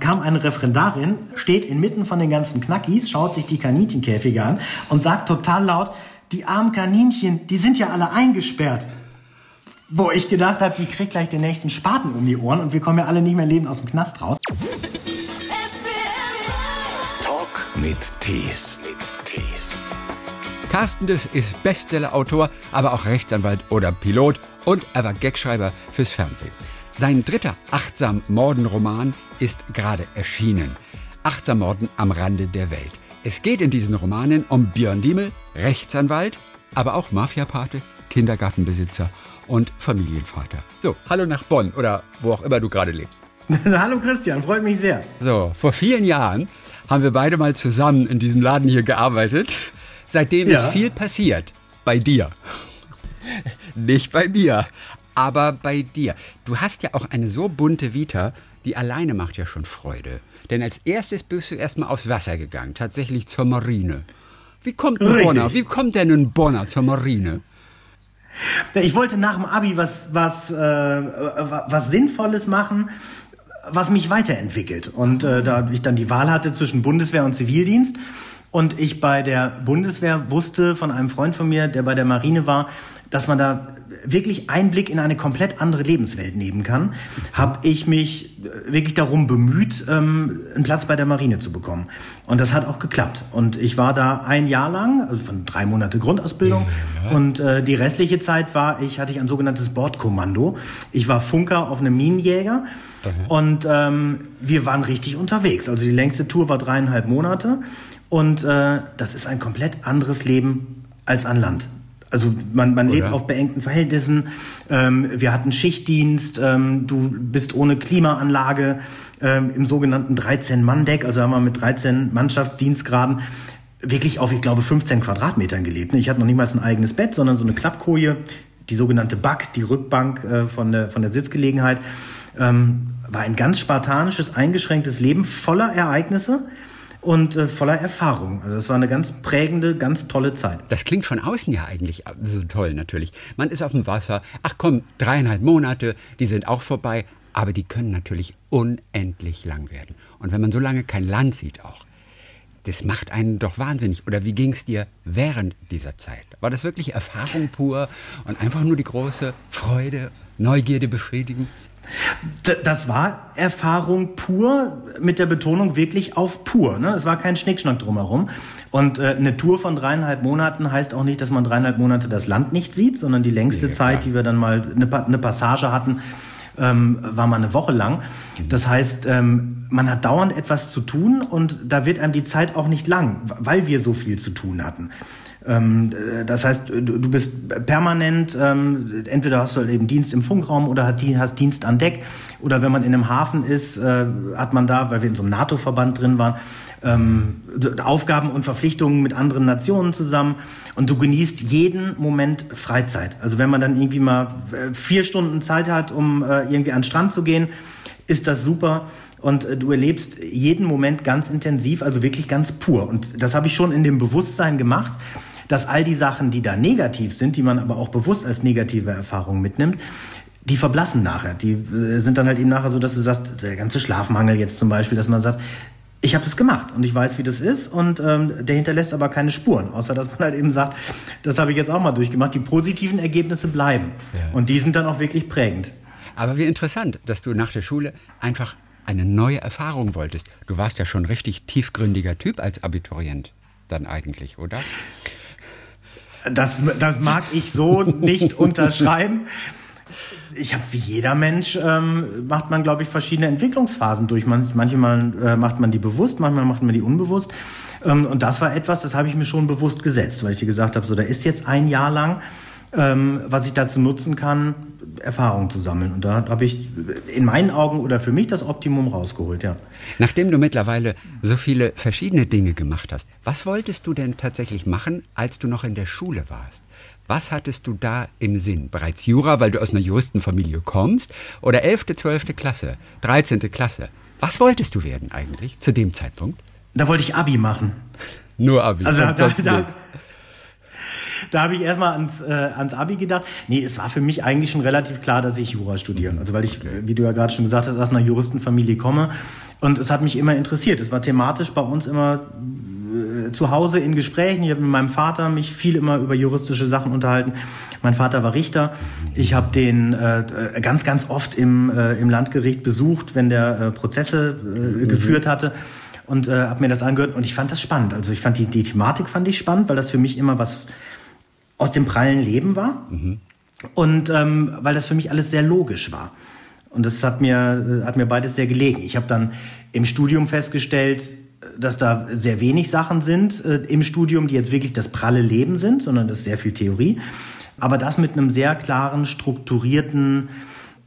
kam eine Referendarin, steht inmitten von den ganzen Knackis, schaut sich die Kaninchenkäfige an und sagt total laut, die armen Kaninchen, die sind ja alle eingesperrt. Wo ich gedacht habe, die kriegt gleich den nächsten Spaten um die Ohren und wir kommen ja alle nicht mehr lebend aus dem Knast raus. Talk mit Tees. Carsten Düss ist Bestsellerautor, aber auch Rechtsanwalt oder Pilot und er war Gagschreiber fürs Fernsehen. Sein dritter Achtsam Morden Roman ist gerade erschienen. Achtsam Morden am Rande der Welt. Es geht in diesen Romanen um Björn Diemel, Rechtsanwalt, aber auch Mafiapate, Kindergartenbesitzer und Familienvater. So, hallo nach Bonn oder wo auch immer du gerade lebst. Hallo Christian, freut mich sehr. So, vor vielen Jahren haben wir beide mal zusammen in diesem Laden hier gearbeitet. Seitdem Ja. ist viel passiert. Bei dir. Nicht bei mir, aber bei dir. Du hast ja auch eine so bunte Vita, die alleine macht ja schon Freude. Denn als erstes bist du erstmal aufs Wasser gegangen, tatsächlich zur Marine. Wie kommt ein Richtig. Bonner? Wie kommt denn ein Bonner zur Marine? Ich wollte nach dem Abi was, was, äh, was Sinnvolles machen, was mich weiterentwickelt. Und äh, da ich dann die Wahl hatte zwischen Bundeswehr und Zivildienst und ich bei der Bundeswehr wusste von einem Freund von mir, der bei der Marine war, dass man da wirklich Einblick in eine komplett andere Lebenswelt nehmen kann, habe ich mich äh, wirklich darum bemüht, ähm, einen Platz bei der Marine zu bekommen. Und das hat auch geklappt. Und ich war da ein Jahr lang, also von drei Monate Grundausbildung. Und äh, die restliche Zeit war ich, hatte ich ein sogenanntes Bordkommando. Ich war Funker auf einem Minenjäger. Und ähm, wir waren richtig unterwegs. Also die längste Tour war dreieinhalb Monate. Und äh, das ist ein komplett anderes Leben als an Land. Also man, man lebt Oder? auf beengten Verhältnissen. Ähm, wir hatten Schichtdienst. Ähm, du bist ohne Klimaanlage ähm, im sogenannten 13-Mann-Deck. Also haben wir mit 13 Mannschaftsdienstgraden wirklich auf, ich glaube, 15 Quadratmetern gelebt. Ich hatte noch niemals ein eigenes Bett, sondern so eine Klappkoje, die sogenannte Back, die Rückbank äh, von, der, von der Sitzgelegenheit. Ähm, war ein ganz spartanisches, eingeschränktes Leben voller Ereignisse und äh, voller Erfahrung. Also es war eine ganz prägende, ganz tolle Zeit. Das klingt von außen ja eigentlich so toll natürlich. Man ist auf dem Wasser. Ach komm, dreieinhalb Monate, die sind auch vorbei. Aber die können natürlich unendlich lang werden. Und wenn man so lange kein Land sieht auch, das macht einen doch wahnsinnig. Oder wie ging es dir während dieser Zeit? War das wirklich Erfahrung pur und einfach nur die große Freude, Neugierde befriedigen? Das war Erfahrung pur, mit der Betonung wirklich auf pur. Ne? Es war kein Schnickschnack drumherum. Und äh, eine Tour von dreieinhalb Monaten heißt auch nicht, dass man dreieinhalb Monate das Land nicht sieht, sondern die längste Ja, Zeit, die wir dann mal eine, Pa- eine Passage hatten, ähm, war mal eine Woche lang. Das heißt, ähm, man hat dauernd etwas zu tun und da wird einem die Zeit auch nicht lang, weil wir so viel zu tun hatten. Ähm, äh, das heißt, du, du bist permanent, ähm, entweder hast du halt eben Dienst im Funkraum oder hast Dienst an Deck oder wenn man in einem Hafen ist, äh, hat man da, weil wir in so einem NATO-Verband drin waren, ähm, Aufgaben und Verpflichtungen mit anderen Nationen zusammen und du genießt jeden Moment Freizeit. Also wenn man dann irgendwie mal äh, vier Stunden Zeit hat, um äh, irgendwie an den Strand zu gehen, ist das super. Und äh, du erlebst jeden Moment ganz intensiv, also wirklich ganz pur. Und das habe ich schon in dem Bewusstsein gemacht, dass all die Sachen, die da negativ sind, die man aber auch bewusst als negative Erfahrung mitnimmt, die verblassen nachher. Die äh, sind dann halt eben nachher so, dass du sagst, der ganze Schlafmangel jetzt zum Beispiel, dass man sagt, ich habe das gemacht und ich weiß, wie das ist und ähm, der hinterlässt aber keine Spuren, außer dass man halt eben sagt, das habe ich jetzt auch mal durchgemacht. Die positiven Ergebnisse bleiben und die sind dann auch wirklich prägend. Aber wie interessant, dass du nach der Schule einfach eine neue Erfahrung wolltest. Du warst ja schon richtig tiefgründiger Typ als Abiturient dann eigentlich, oder? Das, das mag ich so nicht unterschreiben. Ich habe wie jeder Mensch ähm, macht man glaube ich verschiedene Entwicklungsphasen durch. Man, manchmal äh, macht man die bewusst, manchmal macht man die unbewusst. Ähm, und das war etwas, das habe ich mir schon bewusst gesetzt, weil ich dir gesagt habe, so da ist jetzt ein Jahr lang, ähm, was ich dazu nutzen kann, Erfahrung zu sammeln. Und da habe ich in meinen Augen oder für mich das Optimum rausgeholt, ja. Nachdem du mittlerweile so viele verschiedene Dinge gemacht hast, was wolltest du denn tatsächlich machen, als du noch in der Schule warst? Was hattest du da im Sinn? Bereits Jura, weil du aus einer Juristenfamilie kommst? Oder 11., 12. Klasse, 13. Klasse? Was wolltest du werden eigentlich zu dem Zeitpunkt? Da wollte ich Abi machen. Nur Abi. Also da, da, da, habe ich erstmal ans, äh, ans Abi gedacht. Nee, es war für mich eigentlich schon relativ klar, dass ich Jura studiere. Also weil ich, wie du ja gerade schon gesagt hast, aus einer Juristenfamilie komme. Und es hat mich immer interessiert. Es war thematisch bei uns immer äh, zu Hause in Gesprächen. Ich habe mit meinem Vater mich viel immer über juristische Sachen unterhalten. Mein Vater war Richter. Ich habe den äh, ganz, ganz oft im, äh, im Landgericht besucht, wenn der äh, Prozesse äh, mhm. geführt hatte und äh, habe mir das angehört und ich fand das spannend. Also ich fand die, die Thematik fand ich spannend, weil das für mich immer was aus dem prallen Leben war mhm. und ähm, weil das für mich alles sehr logisch war. Und das hat mir, hat mir beides sehr gelegen. Ich habe dann im Studium festgestellt, dass da sehr wenig Sachen sind äh, im Studium, die jetzt wirklich das pralle Leben sind, sondern das ist sehr viel Theorie. Aber das mit einem sehr klaren, strukturierten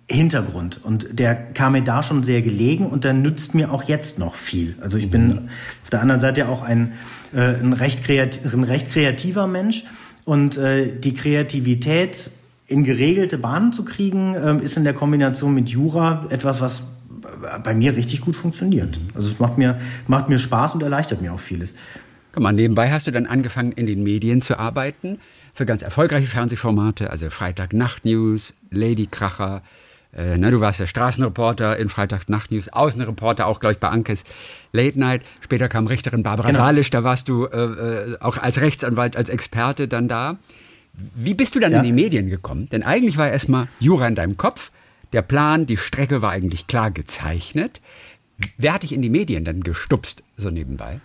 Hintergrund. Und der kam mir da schon sehr gelegen und der nützt mir auch jetzt noch viel. Also ich bin mhm. auf der anderen Seite auch ein, äh, ein, recht, kreativ, ein recht kreativer Mensch. Und äh, die Kreativität in geregelte Bahnen zu kriegen, äh, ist in der Kombination mit Jura etwas, was bei mir richtig gut funktioniert. Also es macht mir, macht mir Spaß und erleichtert mir auch vieles. Guck mal, nebenbei hast du dann angefangen, in den Medien zu arbeiten, für ganz erfolgreiche Fernsehformate, also Freitag Nacht News, Lady Kracher, äh, ne, du warst der Straßenreporter in Freitag Nacht News, Außenreporter, auch gleich bei Ankes Late Night. Später kam Richterin Barbara genau. Salisch, da warst du äh, äh, auch als Rechtsanwalt, als Experte dann da. Wie bist du dann ja. in die Medien gekommen? Denn eigentlich war erstmal Jura in deinem Kopf. Der Plan, die Strecke war eigentlich klar gezeichnet. Wer hat dich in die Medien dann gestupst, so nebenbei?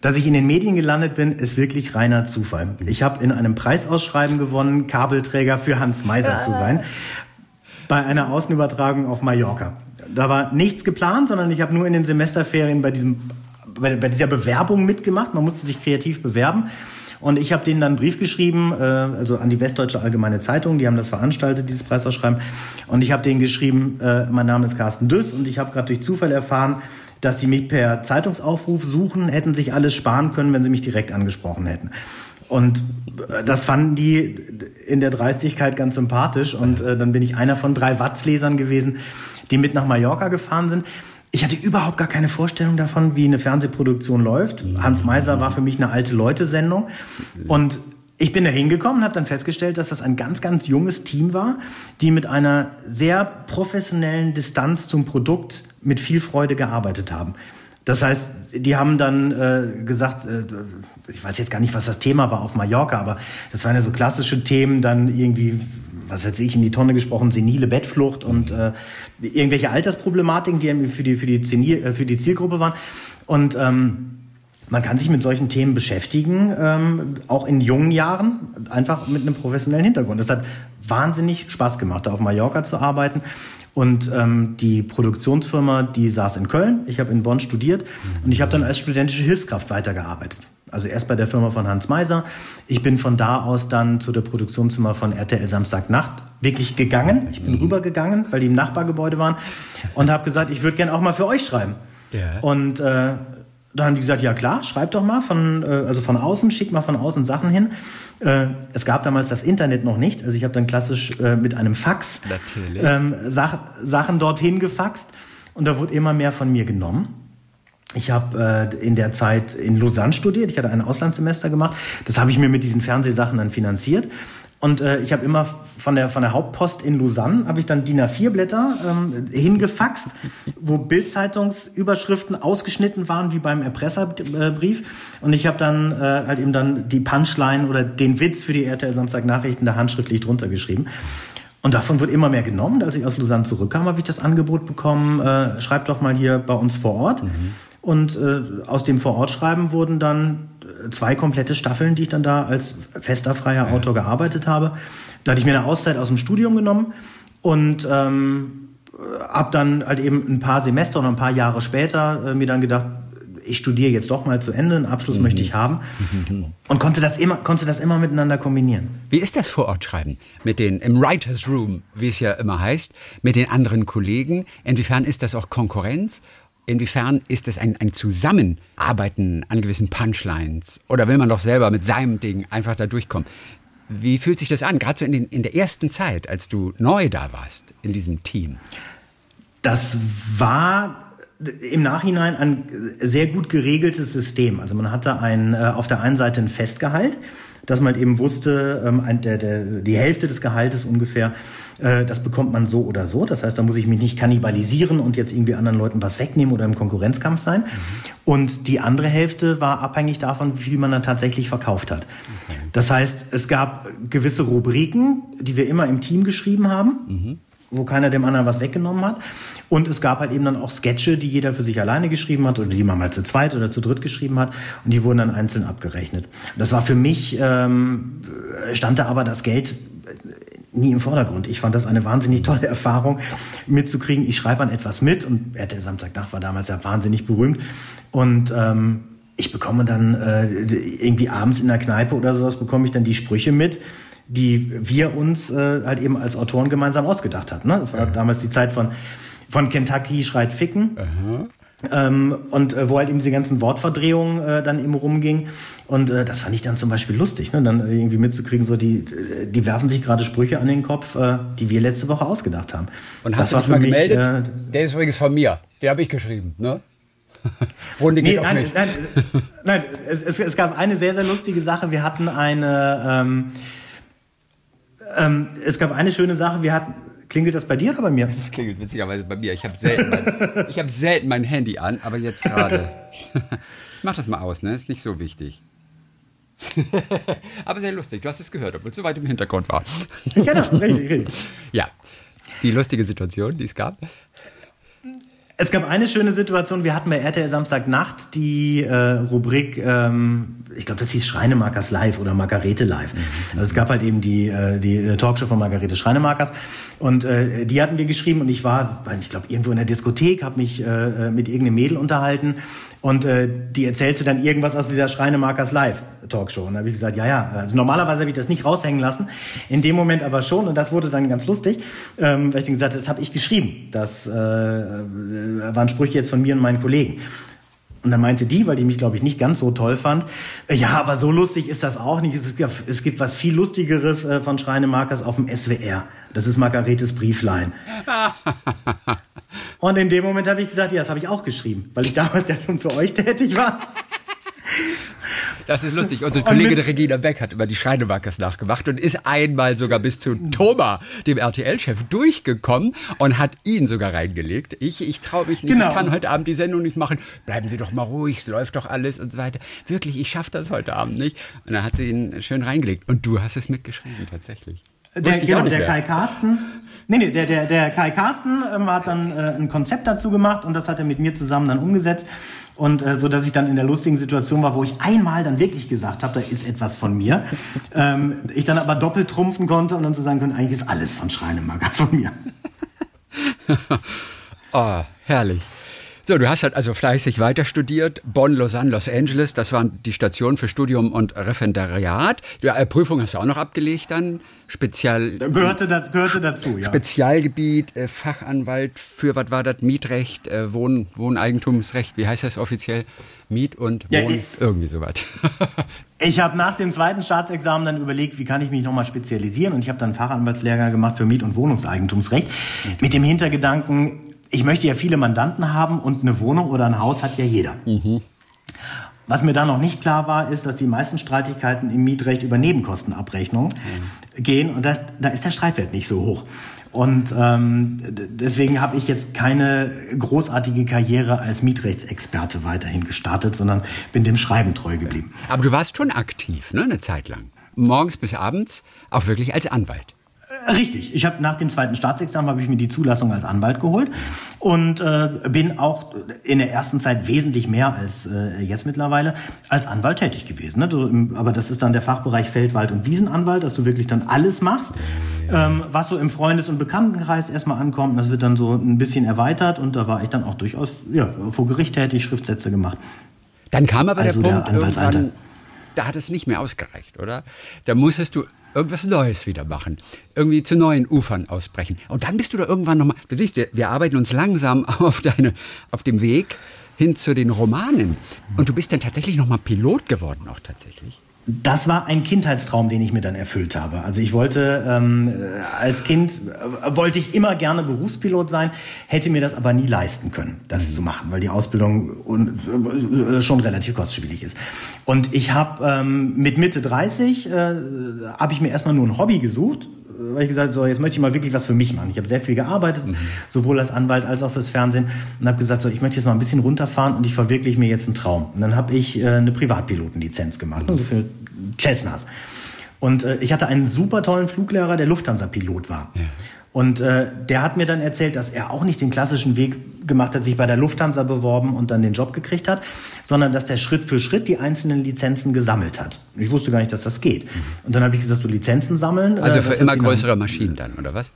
Dass ich in den Medien gelandet bin, ist wirklich reiner Zufall. Ich habe in einem Preisausschreiben gewonnen, Kabelträger für Hans Meiser zu sein, bei einer Außenübertragung auf Mallorca. Da war nichts geplant, sondern ich habe nur in den Semesterferien bei, diesem, bei, bei dieser Bewerbung mitgemacht. Man musste sich kreativ bewerben. Und ich habe denen dann einen Brief geschrieben, äh, also an die Westdeutsche Allgemeine Zeitung, die haben das veranstaltet, dieses Preisausschreiben. Und ich habe denen geschrieben, äh, mein Name ist Carsten Düss und ich habe gerade durch Zufall erfahren, dass sie mich per Zeitungsaufruf suchen, hätten sich alles sparen können, wenn sie mich direkt angesprochen hätten. Und äh, das fanden die in der Dreistigkeit ganz sympathisch. Und äh, dann bin ich einer von drei Watts-Lesern gewesen, die mit nach Mallorca gefahren sind. Ich hatte überhaupt gar keine Vorstellung davon, wie eine Fernsehproduktion läuft. Hans Meiser war für mich eine alte Leute-Sendung. Und ich bin da hingekommen und habe dann festgestellt, dass das ein ganz, ganz junges Team war, die mit einer sehr professionellen Distanz zum Produkt mit viel Freude gearbeitet haben. Das heißt, die haben dann äh, gesagt, äh, ich weiß jetzt gar nicht, was das Thema war auf Mallorca, aber das waren ja so klassische Themen, dann irgendwie was weiß ich, in die Tonne gesprochen, senile Bettflucht und äh, irgendwelche Altersproblematiken, die für die, für die, Zenil, äh, für die Zielgruppe waren. Und ähm, man kann sich mit solchen Themen beschäftigen, ähm, auch in jungen Jahren, einfach mit einem professionellen Hintergrund. Das hat wahnsinnig Spaß gemacht, da auf Mallorca zu arbeiten. Und ähm, die Produktionsfirma, die saß in Köln. Ich habe in Bonn studiert und ich habe dann als studentische Hilfskraft weitergearbeitet. Also erst bei der Firma von Hans Meiser. Ich bin von da aus dann zu der Produktionsfirma von RTL Samstagnacht wirklich gegangen. Ich bin mhm. rübergegangen, weil die im Nachbargebäude waren und habe gesagt, ich würde gerne auch mal für euch schreiben. Ja. Und äh, dann haben die gesagt, ja klar, schreib doch mal von, äh, also von außen, schick mal von außen Sachen hin. Äh, es gab damals das Internet noch nicht, also ich habe dann klassisch äh, mit einem Fax ähm, Sach Sachen dorthin gefaxt und da wurde immer mehr von mir genommen. Ich habe äh, in der Zeit in Lausanne studiert. Ich hatte ein Auslandssemester gemacht. Das habe ich mir mit diesen Fernsehsachen dann finanziert. Und äh, ich habe immer von der, von der Hauptpost in Lausanne, habe ich dann DIN A4-Blätter ähm, hingefaxt, wo Bildzeitungsüberschriften ausgeschnitten waren, wie beim Erpresserbrief. Und ich habe dann äh, halt eben dann die Punchline oder den Witz für die RTL Samstag Nachrichten da handschriftlich drunter geschrieben. Und davon wird immer mehr genommen. Als ich aus Lausanne zurückkam, habe ich das Angebot bekommen, äh, schreib doch mal hier bei uns vor Ort. Mhm. Und äh, aus dem Vorortschreiben wurden dann zwei komplette Staffeln, die ich dann da als fester freier Autor gearbeitet habe. Da hatte ich mir eine Auszeit aus dem Studium genommen und ähm, habe dann halt eben ein paar Semester und ein paar Jahre später äh, mir dann gedacht, ich studiere jetzt doch mal zu Ende, einen Abschluss mhm. möchte ich haben und konnte das immer konnte das immer miteinander kombinieren. Wie ist das Vorortschreiben mit den im Writers Room, wie es ja immer heißt, mit den anderen Kollegen? Inwiefern ist das auch Konkurrenz Inwiefern ist es ein, ein Zusammenarbeiten an gewissen Punchlines? Oder will man doch selber mit seinem Ding einfach da durchkommen? Wie fühlt sich das an, gerade so in, den, in der ersten Zeit, als du neu da warst in diesem Team? Das war im Nachhinein ein sehr gut geregeltes System. Also man hatte ein, äh, auf der einen Seite ein Festgehalt, dass man eben wusste, ähm, die Hälfte des Gehaltes ungefähr, äh, das bekommt man so oder so. Das heißt, da muss ich mich nicht kannibalisieren und jetzt irgendwie anderen Leuten was wegnehmen oder im Konkurrenzkampf sein. Mhm. Und die andere Hälfte war abhängig davon, wie viel man dann tatsächlich verkauft hat. Das heißt, es gab gewisse Rubriken, die wir immer im Team geschrieben haben. Mhm wo keiner dem anderen was weggenommen hat. Und es gab halt eben dann auch Sketche, die jeder für sich alleine geschrieben hat oder die man mal zu zweit oder zu dritt geschrieben hat und die wurden dann einzeln abgerechnet. Das war für mich, ähm, stand da aber das Geld nie im Vordergrund. Ich fand das eine wahnsinnig tolle Erfahrung, mitzukriegen. Ich schreibe an etwas mit und RTL Samstagnacht war damals ja wahnsinnig berühmt und ähm, ich bekomme dann äh, irgendwie abends in der Kneipe oder sowas bekomme ich dann die Sprüche mit die wir uns äh, halt eben als Autoren gemeinsam ausgedacht hatten. Ne? Das war mhm. damals die Zeit von, von Kentucky schreit Ficken. Mhm. Ähm, und äh, wo halt eben diese ganzen Wortverdrehungen äh, dann eben rumging. Und äh, das fand ich dann zum Beispiel lustig, ne? dann irgendwie mitzukriegen, so die, äh, die werfen sich gerade Sprüche an den Kopf, äh, die wir letzte Woche ausgedacht haben. Und hast das du dich mal mich, gemeldet? Äh, Der ist übrigens von mir. Den habe ich geschrieben, ne? Runde geht nee, nein, nicht. nein, nein es, es, es, gab eine sehr, sehr lustige Sache. Wir hatten eine, ähm, ähm, es gab eine schöne Sache, wir hatten, klingelt das bei dir oder bei mir? Das klingelt witzigerweise bei mir. Ich habe selten, mein, ich hab selten mein Handy an, aber jetzt gerade. Mach das mal aus, ne? Ist nicht so wichtig. aber sehr lustig. Du hast es gehört, obwohl es so weit im Hintergrund war. genau, richtig, richtig. Ja, die lustige Situation, die es gab. Es gab eine schöne Situation. Wir hatten bei RTL Samstagnacht die äh, Rubrik, ähm, ich glaube, das hieß Schreinemarkers Live oder Margarete Live. Mhm. Also es gab halt eben die, äh, die äh, Talkshow von Margarete Schreinemarkers und äh, die hatten wir geschrieben und ich war, ich glaube, irgendwo in der Diskothek, habe mich äh, äh, mit irgendeinem Mädel unterhalten und äh, die erzählte dann irgendwas aus dieser Schreinemarkers Live Talkshow. Und da habe ich gesagt, ja, ja, also normalerweise habe ich das nicht raushängen lassen, in dem Moment aber schon. Und das wurde dann ganz lustig, ähm, weil ich dann gesagt habe, das habe ich geschrieben. Das äh, waren Sprüche jetzt von mir und meinen Kollegen. Und dann meinte die, weil die mich, glaube ich, nicht ganz so toll fand, äh, ja, aber so lustig ist das auch nicht. Es gibt, es gibt was viel Lustigeres äh, von Schreinemarkers auf dem SWR. Das ist Margaretes Brieflein. Und in dem Moment habe ich gesagt, ja, das habe ich auch geschrieben, weil ich damals ja schon für euch tätig war. Das ist lustig. Unsere Kollegin Regina Beck hat über die Schreinemarkers nachgemacht und ist einmal sogar bis zu Thomas, dem RTL-Chef, durchgekommen und hat ihn sogar reingelegt. Ich, ich traue mich nicht, genau. ich kann heute Abend die Sendung nicht machen. Bleiben Sie doch mal ruhig, es läuft doch alles und so weiter. Wirklich, ich schaffe das heute Abend nicht. Und dann hat sie ihn schön reingelegt. Und du hast es mitgeschrieben, tatsächlich. Der, genau, der Kai Carsten, nee, nee, der, der, der Kai Carsten ähm, hat dann äh, ein Konzept dazu gemacht und das hat er mit mir zusammen dann umgesetzt. Und äh, so dass ich dann in der lustigen Situation war, wo ich einmal dann wirklich gesagt habe, da ist etwas von mir. ähm, ich dann aber doppelt trumpfen konnte und dann zu sagen konnte, eigentlich ist alles von Schreinemagers von mir. oh, herrlich. So, du hast halt also fleißig weiter studiert. Bonn, Lausanne, Los Angeles, das waren die Stationen für Studium und Referendariat. Die äh, Prüfung hast du auch noch abgelegt dann. Spezial. Gehörte, das, gehörte dazu, ja. Spezialgebiet, äh, Fachanwalt für, was war das? Mietrecht, äh, Wohn, Wohneigentumsrecht, wie heißt das offiziell? Miet und Wohn, ja, ich, irgendwie sowas. ich habe nach dem zweiten Staatsexamen dann überlegt, wie kann ich mich nochmal spezialisieren und ich habe dann Fachanwaltslehrgang gemacht für Miet- und Wohnungseigentumsrecht. Mit dem Hintergedanken, ich möchte ja viele Mandanten haben und eine Wohnung oder ein Haus hat ja jeder. Mhm. Was mir da noch nicht klar war, ist, dass die meisten Streitigkeiten im Mietrecht über Nebenkostenabrechnung mhm. gehen und das, da ist der Streitwert nicht so hoch. Und ähm, deswegen habe ich jetzt keine großartige Karriere als Mietrechtsexperte weiterhin gestartet, sondern bin dem Schreiben treu geblieben. Aber du warst schon aktiv, ne, eine Zeit lang. Morgens bis abends, auch wirklich als Anwalt. Richtig. Ich habe nach dem zweiten Staatsexamen habe ich mir die Zulassung als Anwalt geholt und äh, bin auch in der ersten Zeit wesentlich mehr als äh, jetzt mittlerweile als Anwalt tätig gewesen. Ne? Im, aber das ist dann der Fachbereich Feld, Wald und Wiesenanwalt, dass du wirklich dann alles machst, ähm, was so im Freundes- und Bekanntenkreis erstmal ankommt. Das wird dann so ein bisschen erweitert und da war ich dann auch durchaus ja, vor Gericht tätig, Schriftsätze gemacht. Dann kam aber also der Punkt, der irgendwann, da hat es nicht mehr ausgereicht, oder? Da musstest du irgendwas Neues wieder machen, irgendwie zu neuen Ufern ausbrechen. Und dann bist du da irgendwann nochmal, du siehst, wir, wir arbeiten uns langsam auf, deine, auf dem Weg hin zu den Romanen. Und du bist dann tatsächlich nochmal Pilot geworden, auch tatsächlich. Das war ein Kindheitstraum, den ich mir dann erfüllt habe. Also ich wollte ähm, als Kind äh, wollte ich immer gerne Berufspilot sein, hätte mir das aber nie leisten können, das mhm. zu machen, weil die Ausbildung äh, schon relativ kostspielig ist. Und ich habe ähm, mit Mitte 30 äh, habe ich mir erstmal nur ein Hobby gesucht, weil ich gesagt so jetzt möchte ich mal wirklich was für mich machen. Ich habe sehr viel gearbeitet, mhm. sowohl als Anwalt als auch fürs Fernsehen und habe gesagt so ich möchte jetzt mal ein bisschen runterfahren und ich verwirkliche mir jetzt einen Traum. Und dann habe ich äh, eine Privatpilotenlizenz gemacht, mhm. also für Cessnas. Und äh, ich hatte einen super tollen Fluglehrer, der Lufthansa-Pilot war. Ja. Und äh, der hat mir dann erzählt, dass er auch nicht den klassischen Weg gemacht hat, sich bei der Lufthansa beworben und dann den Job gekriegt hat, sondern dass der Schritt für Schritt die einzelnen Lizenzen gesammelt hat. Ich wusste gar nicht, dass das geht. Und dann habe ich gesagt, du Lizenzen sammeln. Also äh, für immer größere Maschinen dann, oder was?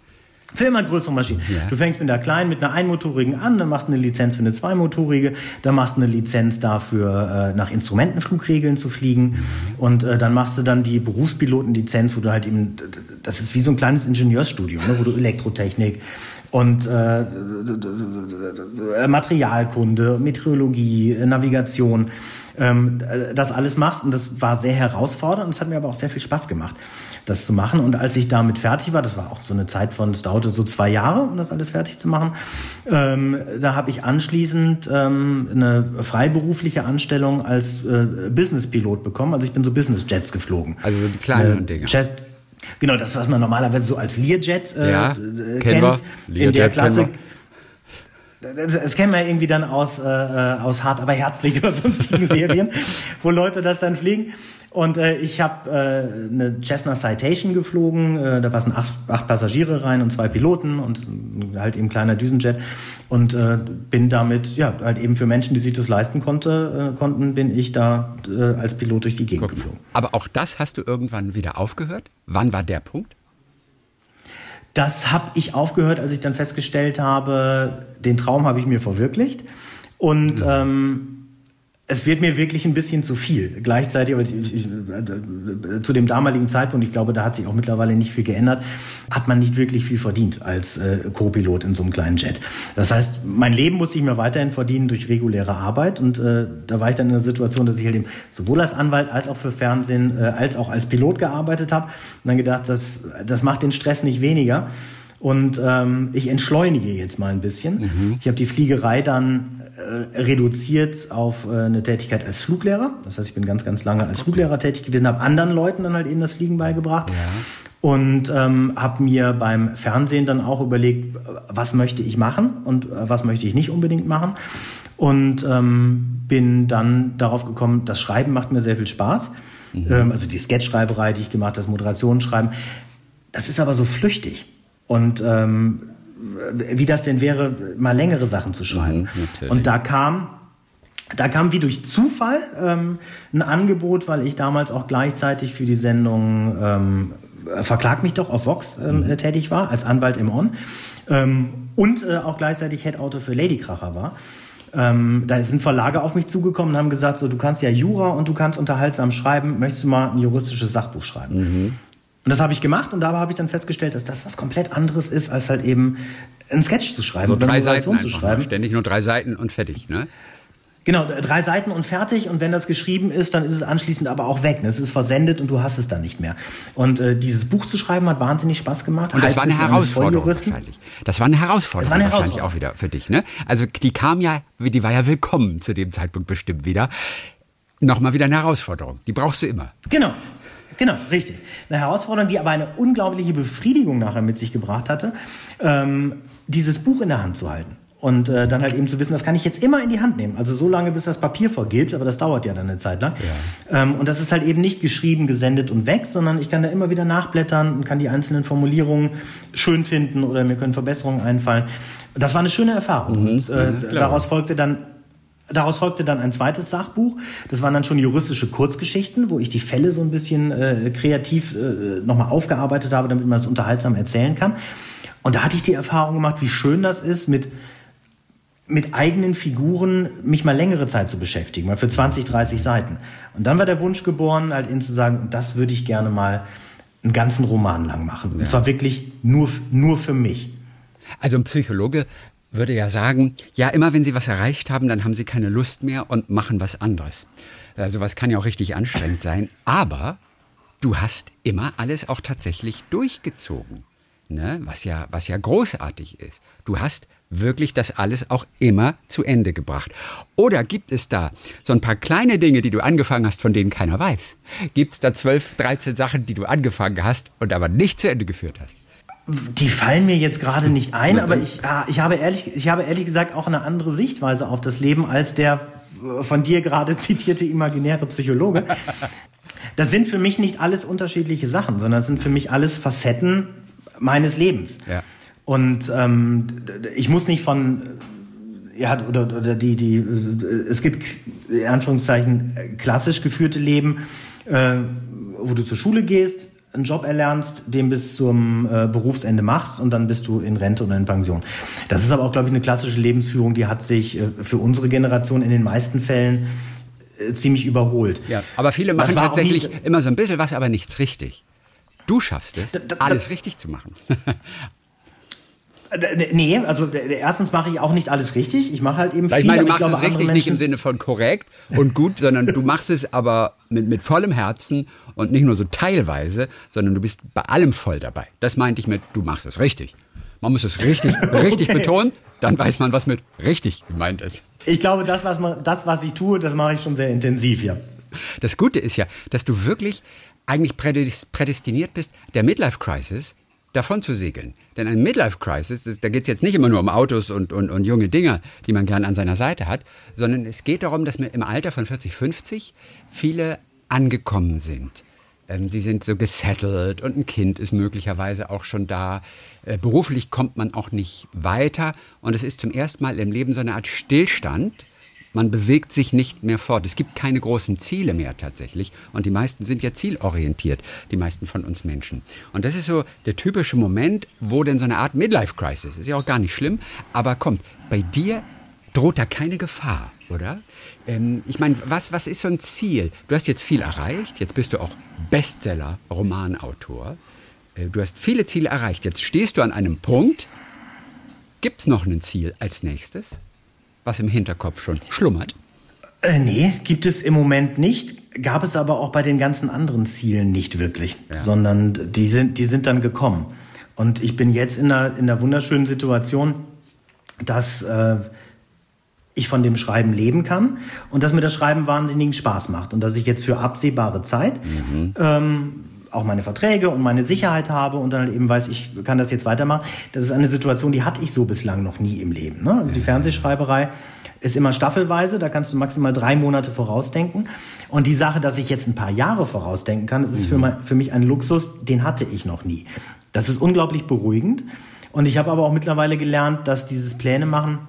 Für immer größere Maschinen. Ja. Du fängst mit einer kleinen, mit einer einmotorigen an, dann machst du eine Lizenz für eine zweimotorige, dann machst du eine Lizenz dafür, äh, nach Instrumentenflugregeln zu fliegen mhm. und äh, dann machst du dann die Berufspilotenlizenz, wo du halt eben, das ist wie so ein kleines Ingenieursstudium, ne, wo du Elektrotechnik und äh, Materialkunde, Meteorologie, Navigation, ähm, das alles machst und das war sehr herausfordernd und es hat mir aber auch sehr viel Spaß gemacht das zu machen. Und als ich damit fertig war, das war auch so eine Zeit von, es dauerte so zwei Jahre, um das alles fertig zu machen, ähm, da habe ich anschließend ähm, eine freiberufliche Anstellung als äh, Business-Pilot bekommen. Also ich bin so Business-Jets geflogen. Also die kleinen äh, Dinger. Chest Genau, das, was man normalerweise so als Learjet äh, ja, kennt. Learjet in der Klasse. Das, das kennen wir irgendwie dann aus, äh, äh aus Hart aber herzlich oder sonstigen Serien, wo Leute das dann fliegen. Und äh, ich habe äh, eine Cessna Citation geflogen. Äh, da passen acht, acht Passagiere rein und zwei Piloten und halt eben kleiner Düsenjet. Und äh, bin damit, ja, halt eben für Menschen, die sich das leisten konnte, äh, konnten, bin ich da äh, als Pilot durch die Gegend Guck. geflogen. Aber auch das hast du irgendwann wieder aufgehört? Wann war der Punkt? Das habe ich aufgehört, als ich dann festgestellt habe, den Traum habe ich mir verwirklicht. Und mhm. ähm, es wird mir wirklich ein bisschen zu viel. Gleichzeitig, aber äh, zu dem damaligen Zeitpunkt, ich glaube, da hat sich auch mittlerweile nicht viel geändert, hat man nicht wirklich viel verdient als äh, Co-Pilot in so einem kleinen Jet. Das heißt, mein Leben musste ich mir weiterhin verdienen durch reguläre Arbeit und äh, da war ich dann in der Situation, dass ich halt eben sowohl als Anwalt als auch für Fernsehen äh, als auch als Pilot gearbeitet habe und dann gedacht, das, das macht den Stress nicht weniger. Und ähm, ich entschleunige jetzt mal ein bisschen. Mhm. Ich habe die Fliegerei dann reduziert auf äh, eine Tätigkeit als Fluglehrer. Das heißt, ich bin ganz, ganz lange als Fluglehrer tätig gewesen, habe anderen Leuten dann halt eben das Fliegen beigebracht. Ja. Und ähm, habe mir beim Fernsehen dann auch überlegt, was möchte ich machen und äh, was möchte ich nicht unbedingt machen. Und ähm, bin dann darauf gekommen, das Schreiben macht mir sehr viel Spaß. Mhm. Ähm, also die Sketchschreiberei, die ich gemacht habe, das Moderationsschreiben. Das ist aber so flüchtig. Und ähm, wie das denn wäre, mal längere Sachen zu schreiben. Mhm, und da kam da kam wie durch Zufall ähm, ein Angebot, weil ich damals auch gleichzeitig für die Sendung ähm, Verklag mich doch auf Vox ähm, mhm. tätig war, als Anwalt im On. Ähm, und äh, auch gleichzeitig Head-Autor für Ladykracher war. Ähm, da sind Verlage auf mich zugekommen und haben gesagt, so du kannst ja Jura und du kannst unterhaltsam schreiben, möchtest du mal ein juristisches Sachbuch schreiben? Mhm. Und das habe ich gemacht und dabei habe ich dann festgestellt, dass das was komplett anderes ist, als halt eben ein Sketch zu schreiben so drei eine Seiten zu schreiben. Ne? Ständig nur drei Seiten und fertig, ne? Genau, drei Seiten und fertig. Und wenn das geschrieben ist, dann ist es anschließend aber auch weg. Es ist versendet und du hast es dann nicht mehr. Und äh, dieses Buch zu schreiben hat wahnsinnig Spaß gemacht. Und das war eine Herausforderung wahrscheinlich. Das war eine Herausforderung, war eine Herausforderung wahrscheinlich auch wieder für dich. Ne? Also die kam ja, die war ja willkommen zu dem Zeitpunkt bestimmt wieder. Nochmal wieder eine Herausforderung. Die brauchst du immer. Genau. Genau, richtig. Eine Herausforderung, die aber eine unglaubliche Befriedigung nachher mit sich gebracht hatte, ähm, dieses Buch in der Hand zu halten. Und äh, dann halt eben zu wissen, das kann ich jetzt immer in die Hand nehmen. Also so lange, bis das Papier vergibt, aber das dauert ja dann eine Zeit lang. Ja. Ähm, und das ist halt eben nicht geschrieben, gesendet und weg, sondern ich kann da immer wieder nachblättern und kann die einzelnen Formulierungen schön finden oder mir können Verbesserungen einfallen. Das war eine schöne Erfahrung. Mhm. Und äh, ja, daraus folgte dann Daraus folgte dann ein zweites Sachbuch. Das waren dann schon juristische Kurzgeschichten, wo ich die Fälle so ein bisschen äh, kreativ äh, nochmal aufgearbeitet habe, damit man es unterhaltsam erzählen kann. Und da hatte ich die Erfahrung gemacht, wie schön das ist, mit, mit eigenen Figuren mich mal längere Zeit zu beschäftigen, mal für 20, 30 Seiten. Und dann war der Wunsch geboren, halt eben zu sagen, das würde ich gerne mal einen ganzen Roman lang machen. Ja. Und zwar wirklich nur, nur für mich. Also ein Psychologe würde ja sagen, ja, immer wenn sie was erreicht haben, dann haben sie keine Lust mehr und machen was anderes. Äh, sowas kann ja auch richtig anstrengend sein. Aber du hast immer alles auch tatsächlich durchgezogen. Ne? Was, ja, was ja großartig ist. Du hast wirklich das alles auch immer zu Ende gebracht? Oder gibt es da so ein paar kleine Dinge, die du angefangen hast, von denen keiner weiß? Gibt es da 12, 13 Sachen, die du angefangen hast und aber nicht zu Ende geführt hast? Die fallen mir jetzt gerade nicht ein, aber ich, ah, ich, habe ehrlich, ich habe ehrlich gesagt auch eine andere Sichtweise auf das Leben als der von dir gerade zitierte imaginäre Psychologe. Das sind für mich nicht alles unterschiedliche Sachen, sondern das sind für mich alles Facetten meines Lebens. Ja. Und ähm, ich muss nicht von ja, oder, oder die, die, es gibt in Anführungszeichen klassisch geführte Leben, äh, wo du zur Schule gehst, einen Job erlernst, den bis zum äh, Berufsende machst und dann bist du in Rente oder in Pension. Das ist aber auch, glaube ich, eine klassische Lebensführung, die hat sich äh, für unsere Generation in den meisten Fällen äh, ziemlich überholt. Ja, aber viele machen tatsächlich immer so ein bisschen was, aber nichts richtig. Du schaffst es, alles richtig zu machen. Äh, nee, also erstens mache ich auch nicht alles richtig. Ich mache halt eben viel. Ich meine, du machst es richtig nicht im Sinne von korrekt und gut, sondern du machst es aber mit, mit vollem Herzen und nicht nur so teilweise, sondern du bist bei allem voll dabei. Das meinte ich mit, du machst es richtig. Man muss es richtig, richtig okay. betonen, dann weiß man, was mit richtig gemeint ist. Ich glaube, das was, man, das, was ich tue, das mache ich schon sehr intensiv, ja. Das Gute ist ja, dass du wirklich eigentlich prädestiniert bist, der Midlife Crisis davon zu segeln. Denn ein Midlife-Crisis, da geht es jetzt nicht immer nur um Autos und, und, und junge Dinger, die man gern an seiner Seite hat, sondern es geht darum, dass im Alter von 40, 50 viele angekommen sind. Ähm, sie sind so gesettelt und ein Kind ist möglicherweise auch schon da. Äh, beruflich kommt man auch nicht weiter und es ist zum ersten Mal im Leben so eine Art Stillstand man bewegt sich nicht mehr fort. Es gibt keine großen Ziele mehr tatsächlich. Und die meisten sind ja zielorientiert, die meisten von uns Menschen. Und das ist so der typische Moment, wo denn so eine Art Midlife-Crisis, ist ja auch gar nicht schlimm, aber kommt, bei dir droht da keine Gefahr, oder? Ähm, ich meine, was, was ist so ein Ziel? Du hast jetzt viel erreicht, jetzt bist du auch Bestseller-Romanautor. Äh, du hast viele Ziele erreicht. Jetzt stehst du an einem Punkt. Gibt es noch ein Ziel als nächstes? Was im Hinterkopf schon schlummert? Äh, nee, gibt es im Moment nicht. Gab es aber auch bei den ganzen anderen Zielen nicht wirklich, ja. sondern die sind, die sind dann gekommen. Und ich bin jetzt in einer, in einer wunderschönen Situation, dass äh, ich von dem Schreiben leben kann und dass mir das Schreiben wahnsinnigen Spaß macht und dass ich jetzt für absehbare Zeit mhm. ähm, auch meine Verträge und meine Sicherheit habe und dann halt eben weiß, ich kann das jetzt weitermachen. Das ist eine Situation, die hatte ich so bislang noch nie im Leben. Ne? Also die Fernsehschreiberei ist immer staffelweise, da kannst du maximal drei Monate vorausdenken. Und die Sache, dass ich jetzt ein paar Jahre vorausdenken kann, das ist für, mein, für mich ein Luxus, den hatte ich noch nie. Das ist unglaublich beruhigend. Und ich habe aber auch mittlerweile gelernt, dass dieses Pläne machen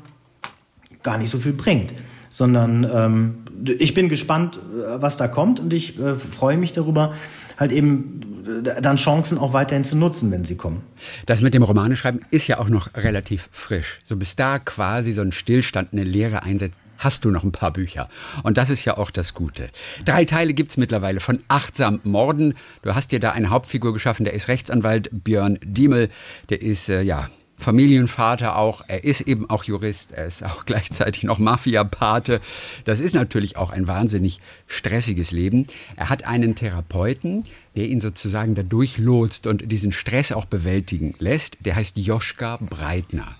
gar nicht so viel bringt sondern ähm, ich bin gespannt, äh, was da kommt und ich äh, freue mich darüber, halt eben äh, dann Chancen auch weiterhin zu nutzen, wenn sie kommen. Das mit dem Romaneschreiben ist ja auch noch relativ frisch. So bis da quasi so ein Stillstand, eine Lehre einsetzt, hast du noch ein paar Bücher. Und das ist ja auch das Gute. Drei Teile gibt es mittlerweile von Achtsam Morden. Du hast dir da eine Hauptfigur geschaffen, der ist Rechtsanwalt Björn Diemel. Der ist, äh, ja, Familienvater auch. Er ist eben auch Jurist. Er ist auch gleichzeitig noch Mafia-Pate. Das ist natürlich auch ein wahnsinnig stressiges Leben. Er hat einen Therapeuten, der ihn sozusagen da durchlotst und diesen Stress auch bewältigen lässt. Der heißt Joschka Breitner.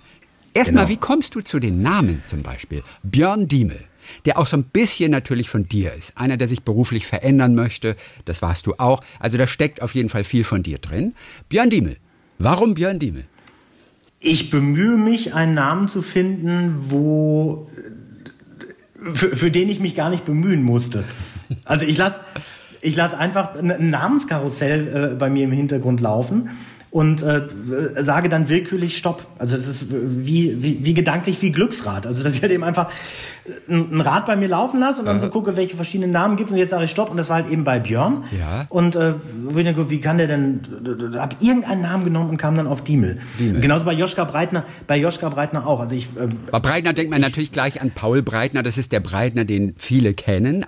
Erstmal, genau. wie kommst du zu den Namen zum Beispiel? Björn Diemel der auch so ein bisschen natürlich von dir ist. Einer, der sich beruflich verändern möchte, das warst du auch. Also da steckt auf jeden Fall viel von dir drin. Björn Diemel. Warum Björn Diemel? Ich bemühe mich, einen Namen zu finden, wo für, für den ich mich gar nicht bemühen musste. Also ich lasse ich lass einfach ein Namenskarussell äh, bei mir im Hintergrund laufen und äh, sage dann willkürlich Stopp. Also das ist wie, wie, wie gedanklich wie Glücksrad. Also dass ich halt eben einfach ein Rad bei mir laufen lasse und dann so gucke, welche verschiedenen Namen gibt es und jetzt sage ich Stopp und das war halt eben bei Björn. Ja. Und äh, wie kann der denn, habe irgendeinen Namen genommen und kam dann auf Diemel. Diemel. Genauso bei Joschka Breitner, bei Joschka Breitner auch. Also ich, äh, bei Breitner denkt man natürlich gleich an Paul Breitner, das ist der Breitner, den viele kennen.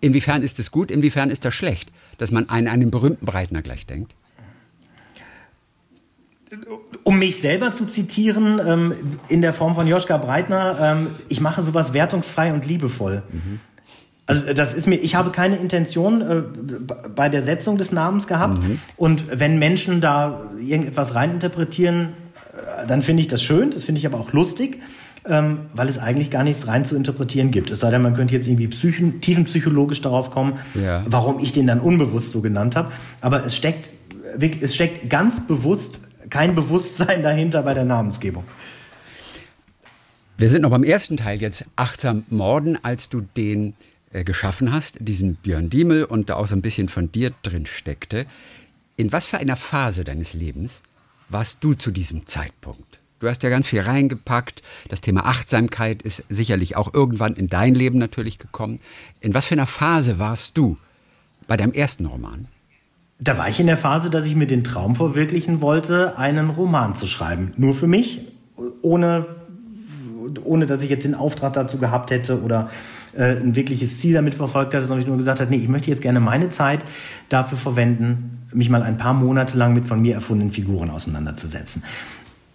Inwiefern ist es gut, inwiefern ist das schlecht, dass man an einen berühmten Breitner gleich denkt? Um mich selber zu zitieren, ähm, in der Form von Joschka Breitner, ähm, ich mache sowas wertungsfrei und liebevoll. Mhm. Also das ist mir, ich habe keine Intention äh, bei der Setzung des Namens gehabt. Mhm. Und wenn Menschen da irgendetwas reininterpretieren, äh, dann finde ich das schön, das finde ich aber auch lustig, ähm, weil es eigentlich gar nichts rein zu interpretieren gibt. Es sei denn, man könnte jetzt irgendwie psychen, tiefenpsychologisch darauf kommen, ja. warum ich den dann unbewusst so genannt habe. Aber es steckt, es steckt ganz bewusst kein Bewusstsein dahinter bei der Namensgebung. Wir sind noch beim ersten Teil jetzt achtsam morden, als du den äh, geschaffen hast, diesen Björn Diemel und da auch so ein bisschen von dir drin steckte. In was für einer Phase deines Lebens warst du zu diesem Zeitpunkt? Du hast ja ganz viel reingepackt. Das Thema Achtsamkeit ist sicherlich auch irgendwann in dein Leben natürlich gekommen. In was für einer Phase warst du bei deinem ersten Roman? Da war ich in der Phase, dass ich mir den Traum verwirklichen wollte, einen Roman zu schreiben. Nur für mich, ohne, ohne dass ich jetzt den Auftrag dazu gehabt hätte oder äh, ein wirkliches Ziel damit verfolgt hatte, sondern ich nur gesagt habe, nee, ich möchte jetzt gerne meine Zeit dafür verwenden, mich mal ein paar Monate lang mit von mir erfundenen Figuren auseinanderzusetzen.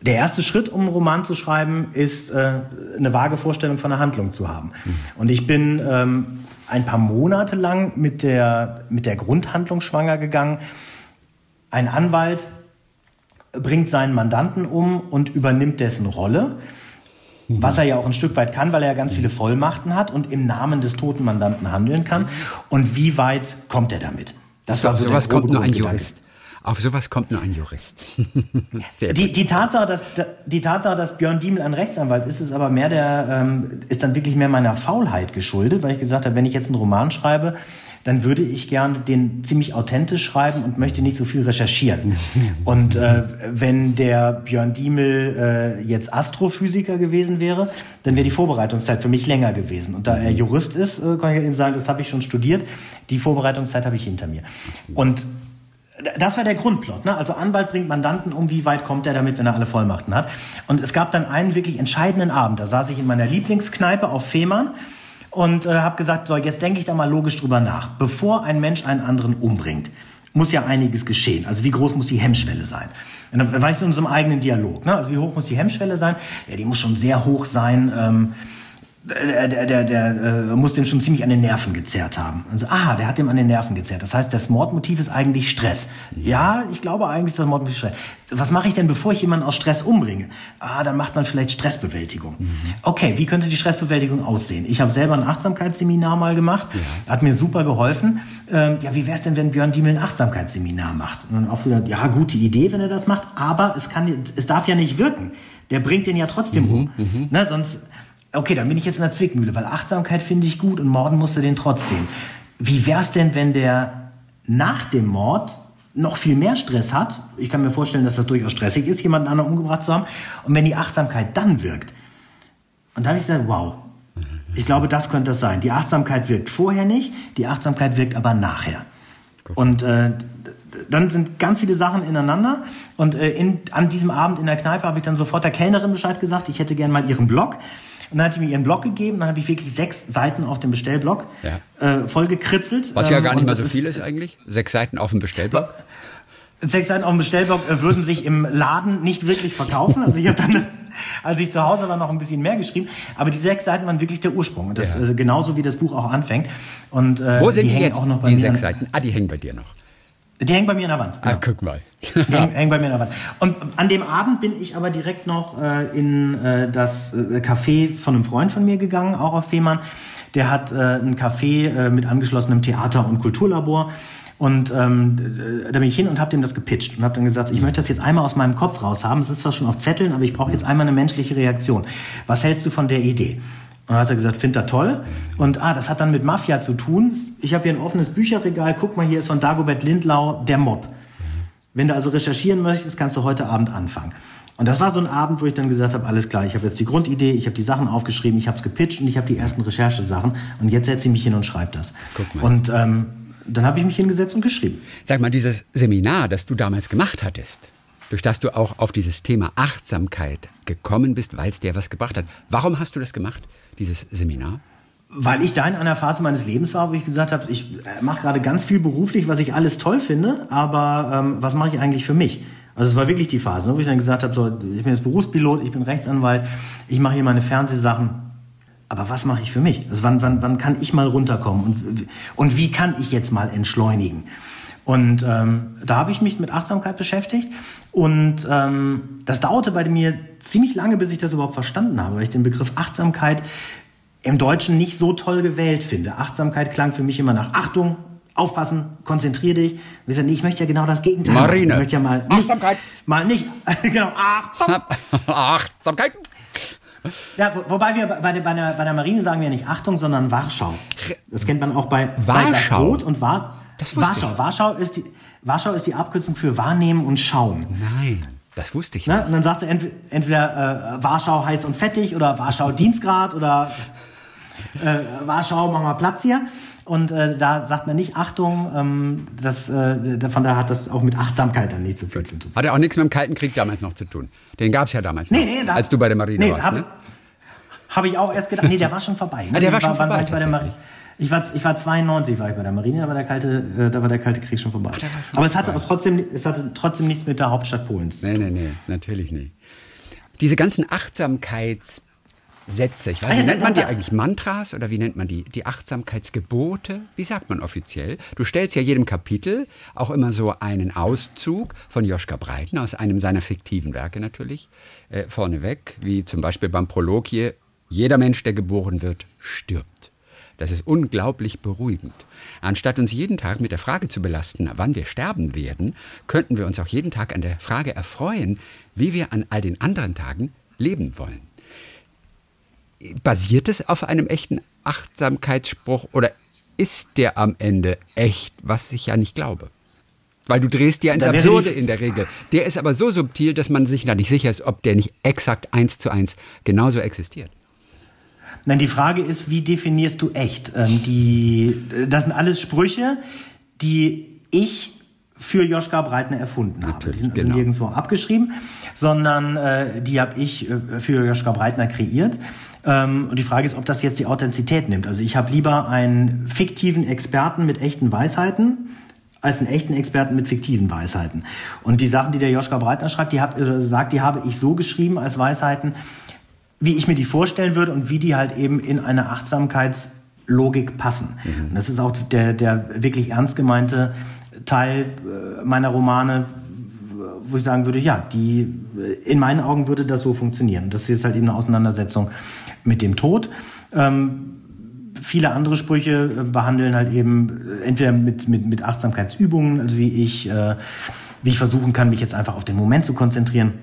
Der erste Schritt, um einen Roman zu schreiben, ist äh, eine vage Vorstellung von einer Handlung zu haben. Mhm. Und ich bin ähm, ein paar Monate lang mit der, mit der Grundhandlung schwanger gegangen. Ein Anwalt bringt seinen Mandanten um und übernimmt dessen Rolle. Mhm. Was er ja auch ein Stück weit kann, weil er ja ganz viele Vollmachten hat und im Namen des toten Mandanten handeln kann. Und wie weit kommt er damit? Das war so sowas kommt nur ein Jurist. Auf sowas kommt nur ein Jurist. die, die, Tatsache, dass, die Tatsache, dass Björn Diemel ein Rechtsanwalt ist, ist aber mehr der, ähm, ist dann wirklich mehr meiner Faulheit geschuldet, weil ich gesagt habe, wenn ich jetzt einen Roman schreibe, dann würde ich gerne den ziemlich authentisch schreiben und möchte nicht so viel recherchieren. Und äh, wenn der Björn Diemel äh, jetzt Astrophysiker gewesen wäre, dann wäre die Vorbereitungszeit für mich länger gewesen. Und da er Jurist ist, äh, kann ich eben sagen, das habe ich schon studiert. Die Vorbereitungszeit habe ich hinter mir. Und das war der Grundplot. Ne? Also Anwalt bringt Mandanten um, wie weit kommt er damit, wenn er alle Vollmachten hat. Und es gab dann einen wirklich entscheidenden Abend. Da saß ich in meiner Lieblingskneipe auf Fehmarn und äh, habe gesagt, so, jetzt denke ich da mal logisch drüber nach. Bevor ein Mensch einen anderen umbringt, muss ja einiges geschehen. Also wie groß muss die Hemmschwelle sein? Und dann ich so in einem eigenen Dialog. Ne? Also wie hoch muss die Hemmschwelle sein? Ja, die muss schon sehr hoch sein. Ähm, der, der, der, der äh, muss dem schon ziemlich an den Nerven gezerrt haben. Also, ah, der hat dem an den Nerven gezerrt. Das heißt, das Mordmotiv ist eigentlich Stress. Ja, ich glaube eigentlich ist das Mordmotiv Stress. Was mache ich denn, bevor ich jemanden aus Stress umbringe? Ah, dann macht man vielleicht Stressbewältigung. Mhm. Okay, wie könnte die Stressbewältigung aussehen? Ich habe selber ein Achtsamkeitsseminar mal gemacht, ja. hat mir super geholfen. Ähm, ja, wie wäre es denn, wenn Björn Diemel ein Achtsamkeitsseminar macht? Und dann auch wieder, ja, gute Idee, wenn er das macht, aber es kann, es darf ja nicht wirken. Der bringt den ja trotzdem mhm, um. Mhm. Ne, sonst okay, dann bin ich jetzt in der Zwickmühle, weil Achtsamkeit finde ich gut und morden musste den trotzdem. Wie wär's denn, wenn der nach dem Mord noch viel mehr Stress hat? Ich kann mir vorstellen, dass das durchaus stressig ist, jemanden anderen umgebracht zu haben. Und wenn die Achtsamkeit dann wirkt. Und da habe ich gesagt, wow, ich glaube, das könnte das sein. Die Achtsamkeit wirkt vorher nicht, die Achtsamkeit wirkt aber nachher. Und äh, dann sind ganz viele Sachen ineinander. Und äh, in, an diesem Abend in der Kneipe habe ich dann sofort der Kellnerin Bescheid gesagt, ich hätte gern mal ihren Blog. Und dann hat sie mir ihren Blog gegeben, dann habe ich wirklich sechs Seiten auf dem Bestellblock ja. äh, voll gekritzelt. Was ja ähm, gar nicht mal so viel ist eigentlich. Sechs Seiten auf dem Bestellblock. Sechs Seiten auf dem Bestellblock äh, würden sich im Laden nicht wirklich verkaufen. Also ich habe dann, als ich zu Hause war, noch ein bisschen mehr geschrieben. Aber die sechs Seiten waren wirklich der Ursprung. Und das ja. äh, genauso wie das Buch auch anfängt. Und, äh, Wo sind die, die jetzt, auch noch bei die sechs Seiten? Ah, die hängen bei dir noch. Die hängen bei mir in der Wand. Ah, genau. Ah, guck mal. die hängen, hängen, bei mir in der Wand. Und an dem Abend bin ich aber direkt noch äh, in äh, das äh, Café von einem Freund von mir gegangen, auch auf Fehmarn. Der hat äh, ein Café äh, mit angeschlossenem Theater- und Kulturlabor. Und ähm, da bin ich hin und habe dem das gepitcht und habe dann gesagt, ich möchte das jetzt einmal aus meinem Kopf raus haben. Es ist zwar schon auf Zetteln, aber ich brauche jetzt einmal eine menschliche Reaktion. Was hältst du von der Idee? Und dann hat er gesagt, findet er toll. Und ah, das hat dann mit Mafia zu tun. Ich habe hier ein offenes Bücherregal. Guck mal, hier ist von Dagobert Lindlau der Mob. Wenn du also recherchieren möchtest, kannst du heute Abend anfangen. Und das war so ein Abend, wo ich dann gesagt habe, alles klar, ich habe jetzt die Grundidee, ich habe die Sachen aufgeschrieben, ich habe es gepitcht und ich habe die ersten Recherchesachen und jetzt setze ich mich hin und schreibe das. Guck mal. Und ähm, dann habe ich mich hingesetzt und geschrieben. Sag mal, dieses Seminar, das du damals gemacht hattest, durch das du auch auf dieses Thema Achtsamkeit gekommen bist, weil es dir was gebracht hat. Warum hast du das gemacht, dieses Seminar? Weil ich da in einer Phase meines Lebens war, wo ich gesagt habe, ich äh, mache gerade ganz viel beruflich, was ich alles toll finde, aber ähm, was mache ich eigentlich für mich? Also es war wirklich die Phase, ne, wo ich dann gesagt habe, so, ich bin jetzt Berufspilot, ich bin Rechtsanwalt, ich mache hier meine Fernsehsachen. Aber was mache ich für mich? Also wann, wann, wann kann ich mal runterkommen und, und wie kann ich jetzt mal entschleunigen? Und ähm, da habe ich mich mit Achtsamkeit beschäftigt. Und ähm, das dauerte bei mir ziemlich lange, bis ich das überhaupt verstanden habe, weil ich den Begriff Achtsamkeit im Deutschen nicht so toll gewählt finde. Achtsamkeit klang für mich immer nach Achtung, aufpassen, konzentrier dich. Ich möchte ja genau das Gegenteil. Marine. Ich möchte ja mal nicht, Achtsamkeit. Mal nicht, genau, Achtung. Achtsamkeit. Ja, wo- wobei wir bei der, bei, der, bei der Marine sagen wir nicht Achtung, sondern Warschau. Das kennt man auch bei, bei das Warschau? Boot und War, Das Warschau. Warschau ist, die, Warschau ist die Abkürzung für Wahrnehmen und Schauen. Nein, das wusste ich Ne? nicht. Und dann sagst du entweder, entweder äh, Warschau heiß und fettig oder Warschau Dienstgrad oder äh, Warschau mach mal Platz hier. Und äh, da sagt man nicht Achtung, ähm, das, äh, von daher hat das auch mit Achtsamkeit dann nicht so viel zu tun. Hat ja auch nichts mit dem Kalten Krieg damals noch zu tun. Den gab es ja damals noch, Nee, nee, da- als du bei der Marine nee, warst. hab, ne? Habe ich auch erst gedacht. Nee, der war schon vorbei. ne? Ah, der war Ich schon wann vorbei, ich bei der Marine? Ich war, ich war 92 war ich bei der Marine, da war der kalte, äh, da war der kalte Krieg schon vorbei. Aber es hatte trotzdem, es hatte trotzdem nichts mit der Hauptstadt Polens. Nee, nee, nee, natürlich nicht. Diese ganzen Achtsamkeitssätze, ich weiß Ah, nicht, ja, nennt man die eigentlich Mantras oder wie nennt man die? Die Achtsamkeitsgebote? Wie sagt man offiziell? Du stellst ja jedem Kapitel auch immer so einen Auszug von Joschka Breitner aus einem seiner fiktiven Werke natürlich äh, vorneweg, wie zum Beispiel beim Prolog hier, jeder Mensch, der geboren wird, stirbt. Das ist unglaublich beruhigend. Anstatt uns jeden Tag mit der Frage zu belasten, wann wir sterben werden, könnten wir uns auch jeden Tag an der Frage erfreuen, wie wir an all den anderen Tagen leben wollen. Basiert es auf einem echten Achtsamkeitsspruch oder ist der am Ende echt, was ich ja nicht glaube? Weil du drehst ja ins Absurde in der Regel. Der ist aber so subtil, dass man sich da nicht sicher ist, ob der nicht exakt eins zu eins genauso existiert. Nein, die Frage ist, wie definierst du echt? Ähm, die, das sind alles Sprüche, die ich für Joschka Breitner erfunden habe. Die Natürlich, sind also genau. nirgendwo abgeschrieben, sondern äh, die habe ich äh, für Joschka Breitner kreiert. Ähm, und die Frage ist, ob das jetzt die Authentizität nimmt. Also ich habe lieber einen fiktiven Experten mit echten Weisheiten als einen echten Experten mit fiktiven Weisheiten. Und die Sachen, die der Joschka Breitner schreibt, die hab, äh, sagt, die habe ich so geschrieben als Weisheiten, wie ich mir die vorstellen würde und wie die halt eben in eine Achtsamkeitslogik passen. Und das ist auch der, der wirklich ernst gemeinte Teil äh, meiner Romane, wo ich sagen würde, ja, die, in meinen Augen würde das so funktionieren. Das ist halt eben eine Auseinandersetzung mit dem Tod. Ähm, viele andere Sprüche äh, behandeln halt eben äh, entweder mit, mit, mit Achtsamkeitsübungen, also wie ich, äh, wie ich versuchen kann, mich jetzt einfach auf den Moment zu konzentrieren.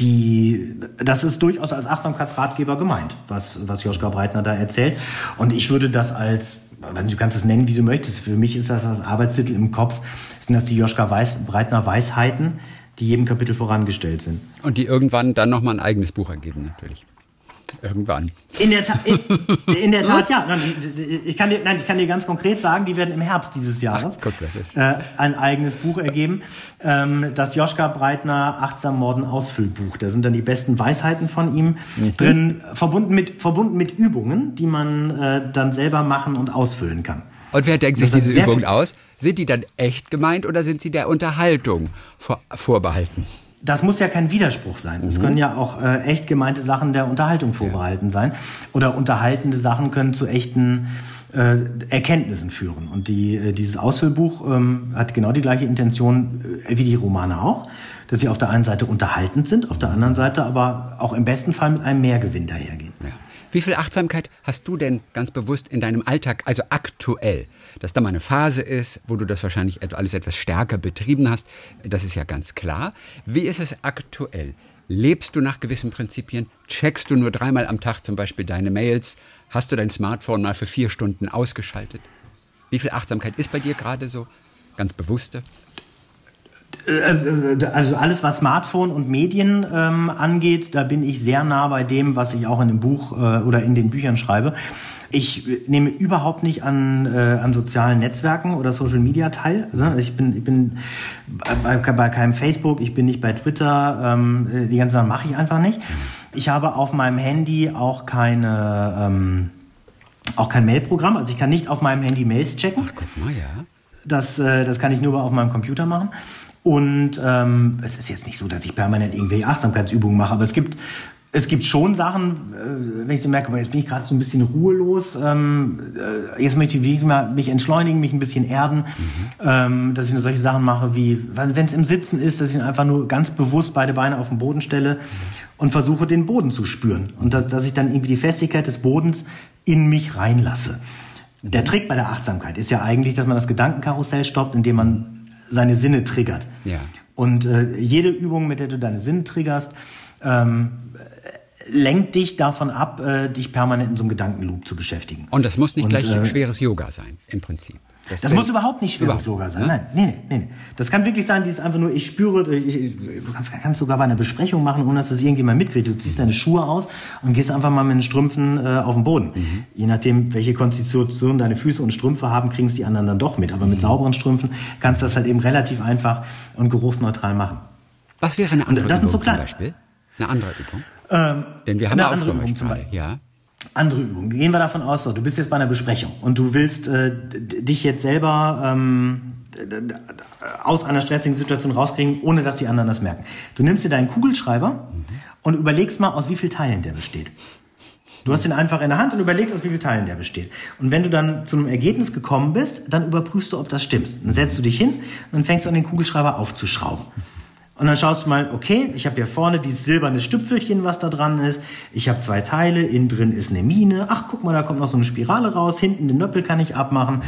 Die, das ist durchaus als Achtsamkeitsratgeber gemeint, was, was Joschka Breitner da erzählt. Und ich würde das als, du kannst es nennen, wie du möchtest. Für mich ist das als Arbeitstitel im Kopf, sind das die Joschka Weiß, Breitner Weisheiten, die jedem Kapitel vorangestellt sind. Und die irgendwann dann nochmal ein eigenes Buch ergeben, natürlich. Irgendwann. In der, Ta in, in der Tat, ja. Ich kann, dir, nein, ich kann dir ganz konkret sagen, die werden im Herbst dieses Jahres Ach, ist- äh, ein eigenes Buch ergeben. Ähm, das Joschka Breitner Achtsam Morden Ausfüllbuch. Da sind dann die besten Weisheiten von ihm Mhm. drin, verbunden mit, verbunden mit Übungen, die man äh, dann selber machen und ausfüllen kann. Und wer denkt sich diese Übungen aus? Sind die dann echt gemeint oder sind sie der Unterhaltung vor, vorbehalten? Das muss ja kein Widerspruch sein. Es können ja auch äh, echt gemeinte Sachen der Unterhaltung vorbehalten sein. Oder unterhaltende Sachen können zu echten äh, Erkenntnissen führen. Und die, äh, dieses Ausfüllbuch ähm, hat genau die gleiche Intention äh, wie die Romane auch. Dass sie auf der einen Seite unterhaltend sind, auf der anderen Seite aber auch im besten Fall mit einem Mehrgewinn dahergehen. Ja. Wie viel Achtsamkeit hast du denn ganz bewusst in deinem Alltag, also aktuell? Dass da mal eine Phase ist, wo du das wahrscheinlich alles etwas stärker betrieben hast, das ist ja ganz klar. Wie ist es aktuell? Lebst du nach gewissen Prinzipien? Checkst du nur dreimal am Tag zum Beispiel deine Mails? Hast du dein Smartphone mal für vier Stunden ausgeschaltet? Wie viel Achtsamkeit ist bei dir gerade so? Ganz bewusste? Äh, Also alles, was Smartphone und Medien ähm, angeht, da bin ich sehr nah bei dem, was ich auch in dem Buch äh, oder in den Büchern schreibe. Ich äh, nehme überhaupt nicht an, äh, an sozialen Netzwerken oder Social Media teil. Also ich bin, ich bin bei, bei keinem Facebook, ich bin nicht bei Twitter, ähm, äh, die ganzen Sachen mache ich einfach nicht. Ich habe auf meinem Handy auch keine, ähm, auch kein Mailprogramm. Also ich kann nicht auf meinem Handy Mails checken. Guck mal, ja. Das, das kann ich nur auf meinem Computer machen. Und ähm, es ist jetzt nicht so, dass ich permanent irgendwelche Achtsamkeitsübungen mache, aber es gibt es gibt schon Sachen, äh, wenn ich so merke, jetzt bin ich gerade so ein bisschen ruhelos, ähm, äh, jetzt möchte ich mich entschleunigen, mich ein bisschen erden, ähm, dass ich nur solche Sachen mache wie, wenn es im Sitzen ist, dass ich einfach nur ganz bewusst beide Beine auf den Boden stelle und versuche den Boden zu spüren und dass ich dann irgendwie die Festigkeit des Bodens in mich reinlasse. Der Trick bei der Achtsamkeit ist ja eigentlich, dass man das Gedankenkarussell stoppt, indem man seine Sinne triggert. Ja. Und äh, jede Übung, mit der du deine Sinne triggerst, ähm, lenkt dich davon ab, äh, dich permanent in so einem Gedankenloop zu beschäftigen. Und das muss nicht Und, gleich äh, schweres Yoga sein, im Prinzip. Das, das muss überhaupt nicht Yoga sein. Ne? Nein, nee, nee, nee. Das kann wirklich sein, dieses einfach nur, ich spüre, ich, ich, du kannst, kannst sogar bei einer Besprechung machen, ohne dass das irgendjemand mitkriegt. Du ziehst deine Schuhe aus und gehst einfach mal mit den Strümpfen äh, auf den Boden. Mhm. Je nachdem, welche Konstitution deine Füße und Strümpfe haben, kriegen es die anderen dann doch mit. Aber mit mhm. sauberen Strümpfen kannst du das halt eben relativ einfach und geruchsneutral machen. Was wäre eine andere und das Übung so zum Beispiel? Eine andere Übung? Ähm, Denn wir haben eine andere Übung zum Beispiel. Ja. Andere Übung. Gehen wir davon aus, so, du bist jetzt bei einer Besprechung und du willst äh, dich jetzt selber ähm, aus einer stressigen Situation rauskriegen, ohne dass die anderen das merken. Du nimmst dir deinen Kugelschreiber mhm. und überlegst mal, aus wie vielen Teilen der besteht. Du hast ihn einfach in der Hand und überlegst, aus wie vielen Teilen der besteht. Und wenn du dann zu einem Ergebnis gekommen bist, dann überprüfst du, ob das stimmt. Dann setzt du dich hin und dann fängst du an, den Kugelschreiber aufzuschrauben. Und dann schaust du mal, okay, ich habe hier vorne dieses silberne Stüpfelchen, was da dran ist. Ich habe zwei Teile, innen drin ist eine Mine. Ach, guck mal, da kommt noch so eine Spirale raus. Hinten den Nöppel kann ich abmachen.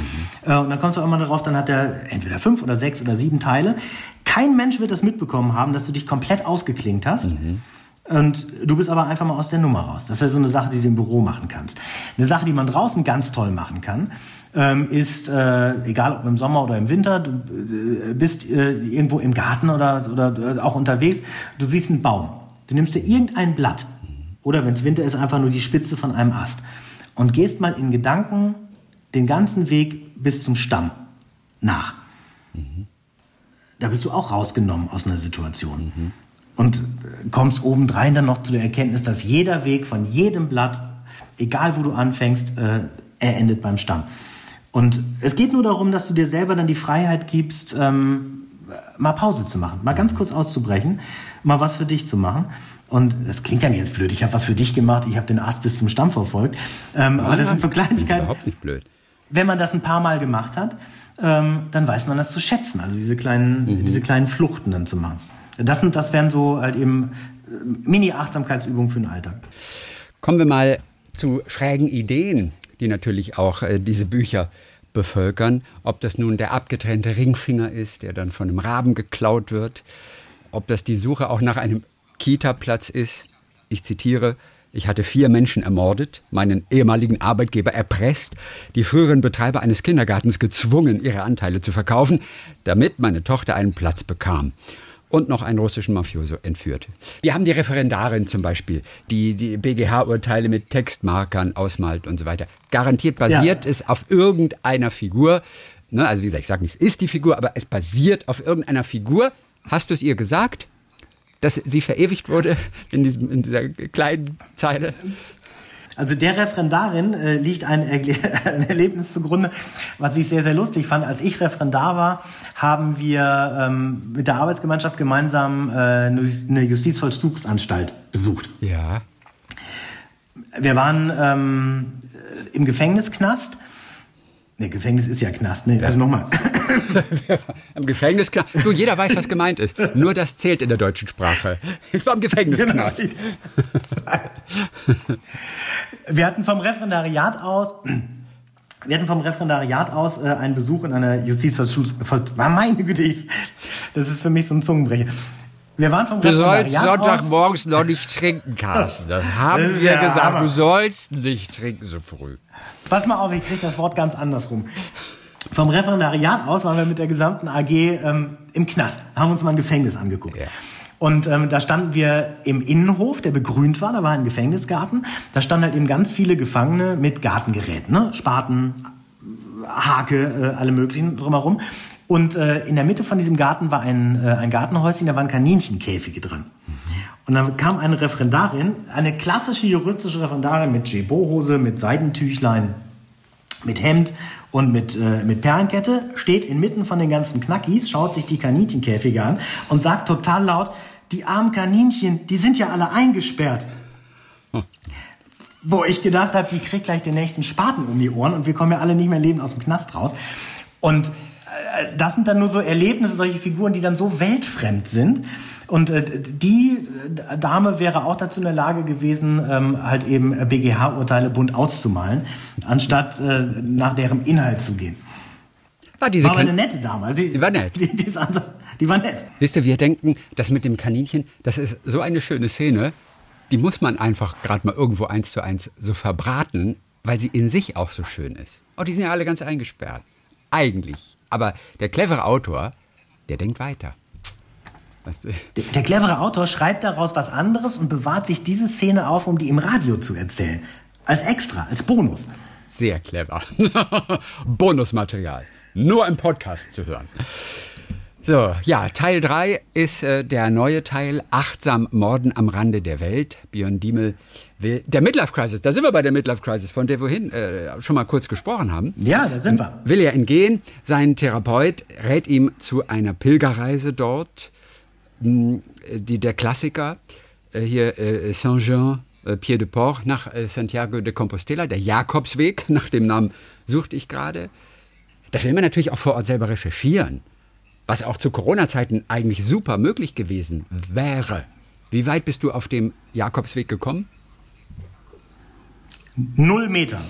Mhm. Und dann kommst du auch mal darauf, dann hat er entweder fünf oder sechs oder sieben Teile. Kein Mensch wird das mitbekommen haben, dass du dich komplett ausgeklinkt hast. Mhm. Und du bist aber einfach mal aus der Nummer raus. Das wäre so eine Sache, die du im Büro machen kannst. Eine Sache, die man draußen ganz toll machen kann, ähm, ist, äh, egal ob im Sommer oder im Winter, du äh, bist äh, irgendwo im Garten oder, oder äh, auch unterwegs, du siehst einen Baum. Du nimmst dir irgendein Blatt oder wenn es Winter ist, einfach nur die Spitze von einem Ast und gehst mal in Gedanken den ganzen Weg bis zum Stamm nach. Mhm. Da bist du auch rausgenommen aus einer Situation. Mhm. Und kommst obendrein dann noch zu der Erkenntnis, dass jeder Weg von jedem Blatt, egal wo du anfängst, äh, er endet beim Stamm. Und es geht nur darum, dass du dir selber dann die Freiheit gibst, ähm, mal Pause zu machen, mal ganz kurz auszubrechen, mal was für dich zu machen. Und das klingt ja nicht jetzt blöd. Ich habe was für dich gemacht. Ich habe den Ast bis zum Stamm verfolgt. Ähm, aber das sind so Kleinigkeiten. Überhaupt nicht blöd. Wenn man das ein paar Mal gemacht hat, ähm, dann weiß man das zu schätzen. Also diese kleinen, mhm. diese kleinen Fluchten dann zu machen. Das sind, das wären so halt eben äh, Mini-Achtsamkeitsübungen für den Alltag. Kommen wir mal zu schrägen Ideen die natürlich auch äh, diese Bücher bevölkern. Ob das nun der abgetrennte Ringfinger ist, der dann von einem Raben geklaut wird, ob das die Suche auch nach einem Kita-Platz ist. Ich zitiere, ich hatte vier Menschen ermordet, meinen ehemaligen Arbeitgeber erpresst, die früheren Betreiber eines Kindergartens gezwungen, ihre Anteile zu verkaufen, damit meine Tochter einen Platz bekam und noch einen russischen Mafioso entführt. Wir haben die Referendarin zum Beispiel, die die BGH-Urteile mit Textmarkern ausmalt und so weiter. Garantiert basiert ja. es auf irgendeiner Figur. Ne, also wie gesagt, ich sage nicht, es ist die Figur, aber es basiert auf irgendeiner Figur. Hast du es ihr gesagt? dass sie verewigt wurde in, diesem, in dieser kleinen Zeile. Also der Referendarin äh, liegt ein, ein, Erlebnis zugrunde, was ich sehr, sehr lustig fand. Als ich Referendar war, haben wir ähm, mit der Arbeitsgemeinschaft gemeinsam äh, eine Justizvollzugsanstalt besucht. Ja. Wir waren ähm, im Gefängnisknast. Ne, Gefängnis ist ja Knast. Ne, also nochmal. Im Gefängnisknast. Du, jeder weiß, was gemeint ist. Nur das zählt in der deutschen Sprache. Ich war im Gefängnisknast. Genau. Wir hatten vom Referendariat aus, wir hatten vom Referendariat aus äh, einen Besuch in einer Justizvollzugs... Meine Güte, das ist für mich so ein Zungenbrecher. Wir waren vom Du sollst Sonntagmorgens noch nicht trinken, Carsten. Das haben das wir ja gesagt. Hammer. Du sollst nicht trinken so früh. Pass mal auf, ich kriege das Wort ganz andersrum. Vom Referendariat aus waren wir mit der gesamten AG ähm, im Knast, haben uns mal ein Gefängnis angeguckt. Ja. Und ähm, da standen wir im Innenhof, der begrünt war, da war ein Gefängnisgarten. Da standen halt eben ganz viele Gefangene mit Gartengeräten, ne? Spaten, Hake, äh, alle möglichen drumherum. Und äh, in der Mitte von diesem Garten war ein, äh, ein Gartenhäuschen, da waren Kaninchenkäfige drin. Und dann kam eine Referendarin, eine klassische juristische Referendarin mit Jebo-Hose, mit Seidentüchlein, mit Hemd und mit, äh, mit Perlenkette, steht inmitten von den ganzen Knackis, schaut sich die Kaninchenkäfige an und sagt total laut, die armen Kaninchen, die sind ja alle eingesperrt. Hm. Wo ich gedacht habe, die kriegt gleich den nächsten Spaten um die Ohren und wir kommen ja alle nicht mehr lebend aus dem Knast raus. Und das sind dann nur so Erlebnisse, solche Figuren, die dann so weltfremd sind. Und äh, die Dame wäre auch dazu in der Lage gewesen, ähm, halt eben BGH-Urteile bunt auszumalen, anstatt äh, nach deren Inhalt zu gehen. War diese war aber eine nette Dame. Also die war nett. Die, die, die war nett. Siehst du, wir denken, das mit dem Kaninchen, das ist so eine schöne Szene, die muss man einfach gerade mal irgendwo eins zu eins so verbraten, weil sie in sich auch so schön ist. Oh, die sind ja alle ganz eingesperrt. Eigentlich. Aber der clevere Autor, der denkt weiter. Der, der, clevere Autor schreibt daraus was anderes und bewahrt sich diese Szene auf, um die im Radio zu erzählen. Als extra, als Bonus. Sehr clever. Bonusmaterial. Nur im Podcast zu hören. So, ja, Teil 3 ist äh, der neue Teil, Achtsam Morden am Rande der Welt. Björn Diemel will, der Midlife Crisis, da sind wir bei der Midlife Crisis, von der wir vorhin äh, schon mal kurz gesprochen haben. Ja, da sind wir. Will er entgehen. Sein Therapeut rät ihm zu einer Pilgerreise dort die, der Klassiker, äh, hier äh, Saint-Jean, äh, Pied de Port nach Santiago de Compostela, der Jakobsweg, nach dem Namen suchte ich gerade. Das will man natürlich auch vor Ort selber recherchieren, was auch zu Corona-Zeiten eigentlich super möglich gewesen wäre. Wie weit bist du auf dem Jakobsweg gekommen? Null Meter.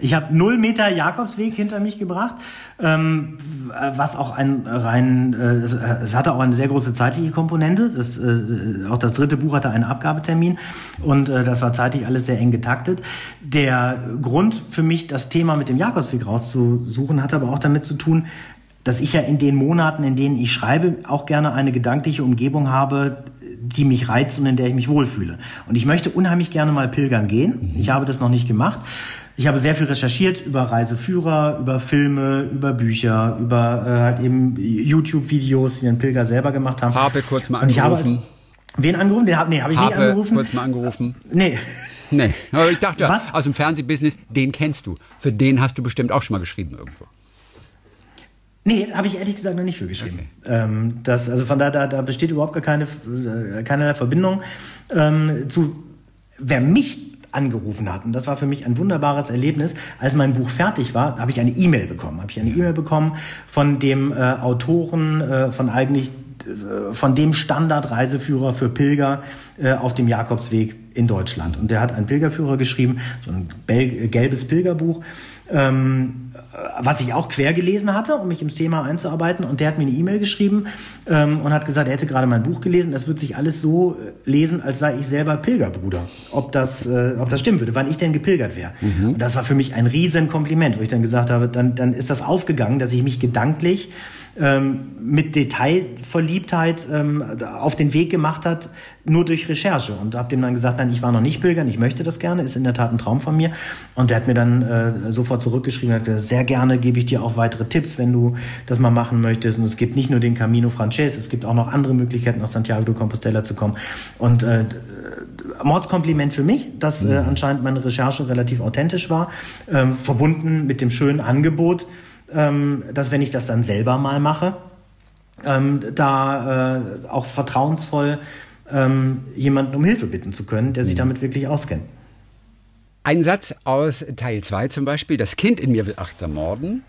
Ich habe null Meter Jakobsweg hinter mich gebracht, ähm, was auch ein rein, äh, es hatte auch eine sehr große zeitliche Komponente. Das, äh, auch das dritte Buch hatte einen Abgabetermin und äh, das war zeitlich alles sehr eng getaktet. Der Grund für mich, das Thema mit dem Jakobsweg rauszusuchen, hat aber auch damit zu tun, dass ich ja in den Monaten, in denen ich schreibe, auch gerne eine gedankliche Umgebung habe, die mich reizt und in der ich mich wohlfühle. Und ich möchte unheimlich gerne mal pilgern gehen. Ich habe das noch nicht gemacht. Ich habe sehr viel recherchiert über Reiseführer, über Filme, über Bücher, über äh, halt eben YouTube-Videos, die ein Pilger selber gemacht haben. Habe kurz mal angerufen. Als, wen angerufen? Den hab, nee, habe ich Habe nicht angerufen. kurz mal angerufen. Nee. Nee, aber ich dachte, Was? aus dem Fernsehbusiness, den kennst du. Für den hast du bestimmt auch schon mal geschrieben irgendwo. Nee, habe ich ehrlich gesagt noch nicht für geschrieben. Okay. Ähm, das, also von da, da, da besteht überhaupt gar keine, äh, keinerlei Verbindung ähm, zu, wer mich angerufen hat. Und das war für mich ein wunderbares Erlebnis. Als mein Buch fertig war, habe ich eine E-Mail bekommen. Habe ich eine E-Mail bekommen von dem äh, Autoren äh, von eigentlich äh, von dem Standardreiseführer für Pilger äh, auf dem Jakobsweg in Deutschland. Und der hat einen Pilgerführer geschrieben, so ein gelbes Pilgerbuch. Ähm, was ich auch quer gelesen hatte, um mich ins Thema einzuarbeiten. Und der hat mir eine E-Mail geschrieben ähm, und hat gesagt, er hätte gerade mein Buch gelesen. Das wird sich alles so äh, lesen, als sei ich selber Pilgerbruder. Ob das, äh, ob das stimmen würde, wann ich denn gepilgert wäre. Mhm. Und das war für mich ein riesen Kompliment, wo ich dann gesagt habe, dann, dann ist das aufgegangen, dass ich mich gedanklich ähm, mit Detailverliebtheit ähm, auf den Weg gemacht hat, nur durch Recherche. Und habe dem dann gesagt, nein, ich war noch nicht pilgern, ich möchte das gerne, ist in der Tat ein Traum von mir. Und der hat mir dann äh, sofort zurückgeschrieben, hat gesagt, sehr gerne gebe ich dir auch weitere Tipps, wenn du das mal machen möchtest. Und es gibt nicht nur den Camino Frances, es gibt auch noch andere Möglichkeiten, nach Santiago de Compostela zu kommen. Und äh, Mordskompliment für mich, dass äh, mhm. anscheinend meine Recherche relativ authentisch war, ähm, verbunden mit dem schönen Angebot, ähm, dass wenn ich das dann selber mal mache, ähm, da äh, auch vertrauensvoll ähm, jemanden um Hilfe bitten zu können, der sich mhm. damit wirklich auskennt. Ein Satz aus Teil 2 zum Beispiel, das Kind in mir will achtsam morden,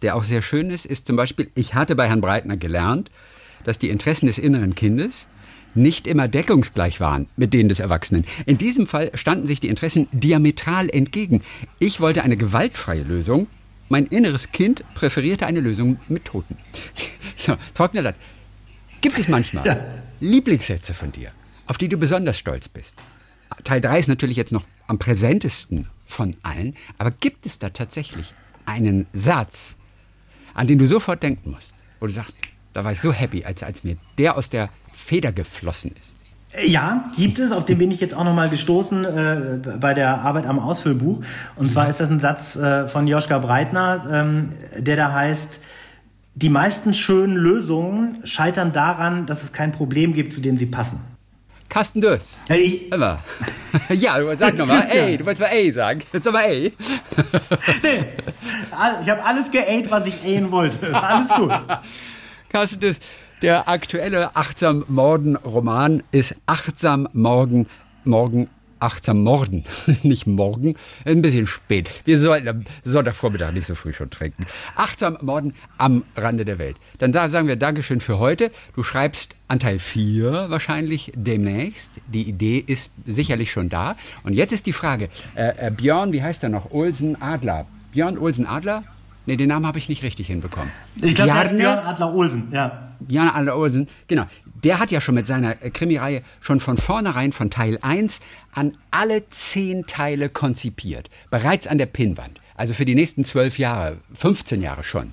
der auch sehr schön ist, ist zum Beispiel, ich hatte bei Herrn Breitner gelernt, dass die Interessen des inneren Kindes nicht immer deckungsgleich waren mit denen des Erwachsenen. In diesem Fall standen sich die Interessen diametral entgegen. Ich wollte eine gewaltfreie Lösung, mein inneres Kind präferierte eine Lösung mit Toten. So, trockener Satz. Gibt es manchmal ja. Lieblingssätze von dir, auf die du besonders stolz bist? Teil 3 ist natürlich jetzt noch am präsentesten von allen, aber gibt es da tatsächlich einen Satz, an den du sofort denken musst, wo du sagst, da war ich so happy, als, als mir der aus der Feder geflossen ist? Ja, gibt es. Auf den bin ich jetzt auch nochmal gestoßen äh, bei der Arbeit am Ausfüllbuch. Und zwar ist das ein Satz äh, von Joschka Breitner, ähm, der da heißt, die meisten schönen Lösungen scheitern daran, dass es kein Problem gibt, zu dem sie passen. Carsten Döss. Hey. Immer. Ja, du sag nochmal, ey, du wolltest mal ey sagen. Jetzt sag mal ey. Nee, ich habe alles geäht, was ich ähen wollte. Alles gut. Carsten Döss, der aktuelle Achtsam Morden Roman ist Achtsam Morgen, Morgen achtsam morden. nicht morgen, ein bisschen spät. Wir sollten am Sonntagvormittag nicht so früh schon trinken. Achtsam morden am Rande der Welt. Dann sagen wir Dankeschön für heute. Du schreibst Anteil 4 wahrscheinlich demnächst. Die Idee ist sicherlich schon da. Und jetzt ist die Frage, äh, äh, Björn, wie heißt er noch? Olsen Adler. Björn Olsen Adler? Nee, den Namen habe ich nicht richtig hinbekommen. Ich glaube, der ist Björn Adler Olsen, ja. Björn Adler Olsen, genau. Der hat ja schon mit seiner äh, Krimireihe schon von vornherein von Teil 1 an alle zehn Teile konzipiert. Bereits an der Pinnwand. Also für die nächsten zwölf Jahre, 15 Jahre schon.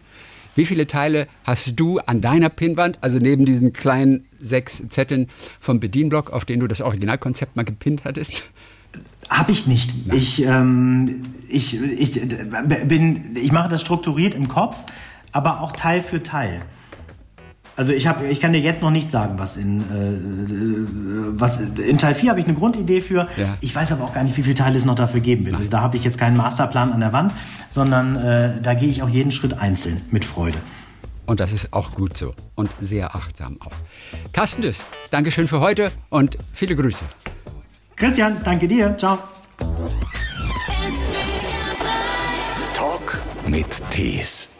Wie viele Teile hast du an deiner Pinnwand, also neben diesen kleinen sechs Zetteln vom Bedienblock, auf denen du das Originalkonzept mal gepinnt hattest? Habe ich nicht. Ich, ähm, ich, ich, bin, ich mache das strukturiert im Kopf, aber auch Teil für Teil. Also ich, hab, ich kann dir jetzt noch nicht sagen, was in, äh, was in Teil 4 habe ich eine Grundidee für. Ja. Ich weiß aber auch gar nicht, wie viele Teile es noch dafür geben wird. Also da habe ich jetzt keinen Masterplan an der Wand, sondern äh, da gehe ich auch jeden Schritt einzeln mit Freude. Und das ist auch gut so und sehr achtsam auch. Carsten Düss, Dankeschön für heute und viele Grüße. Christian, danke dir. Ciao. Talk mit Tees.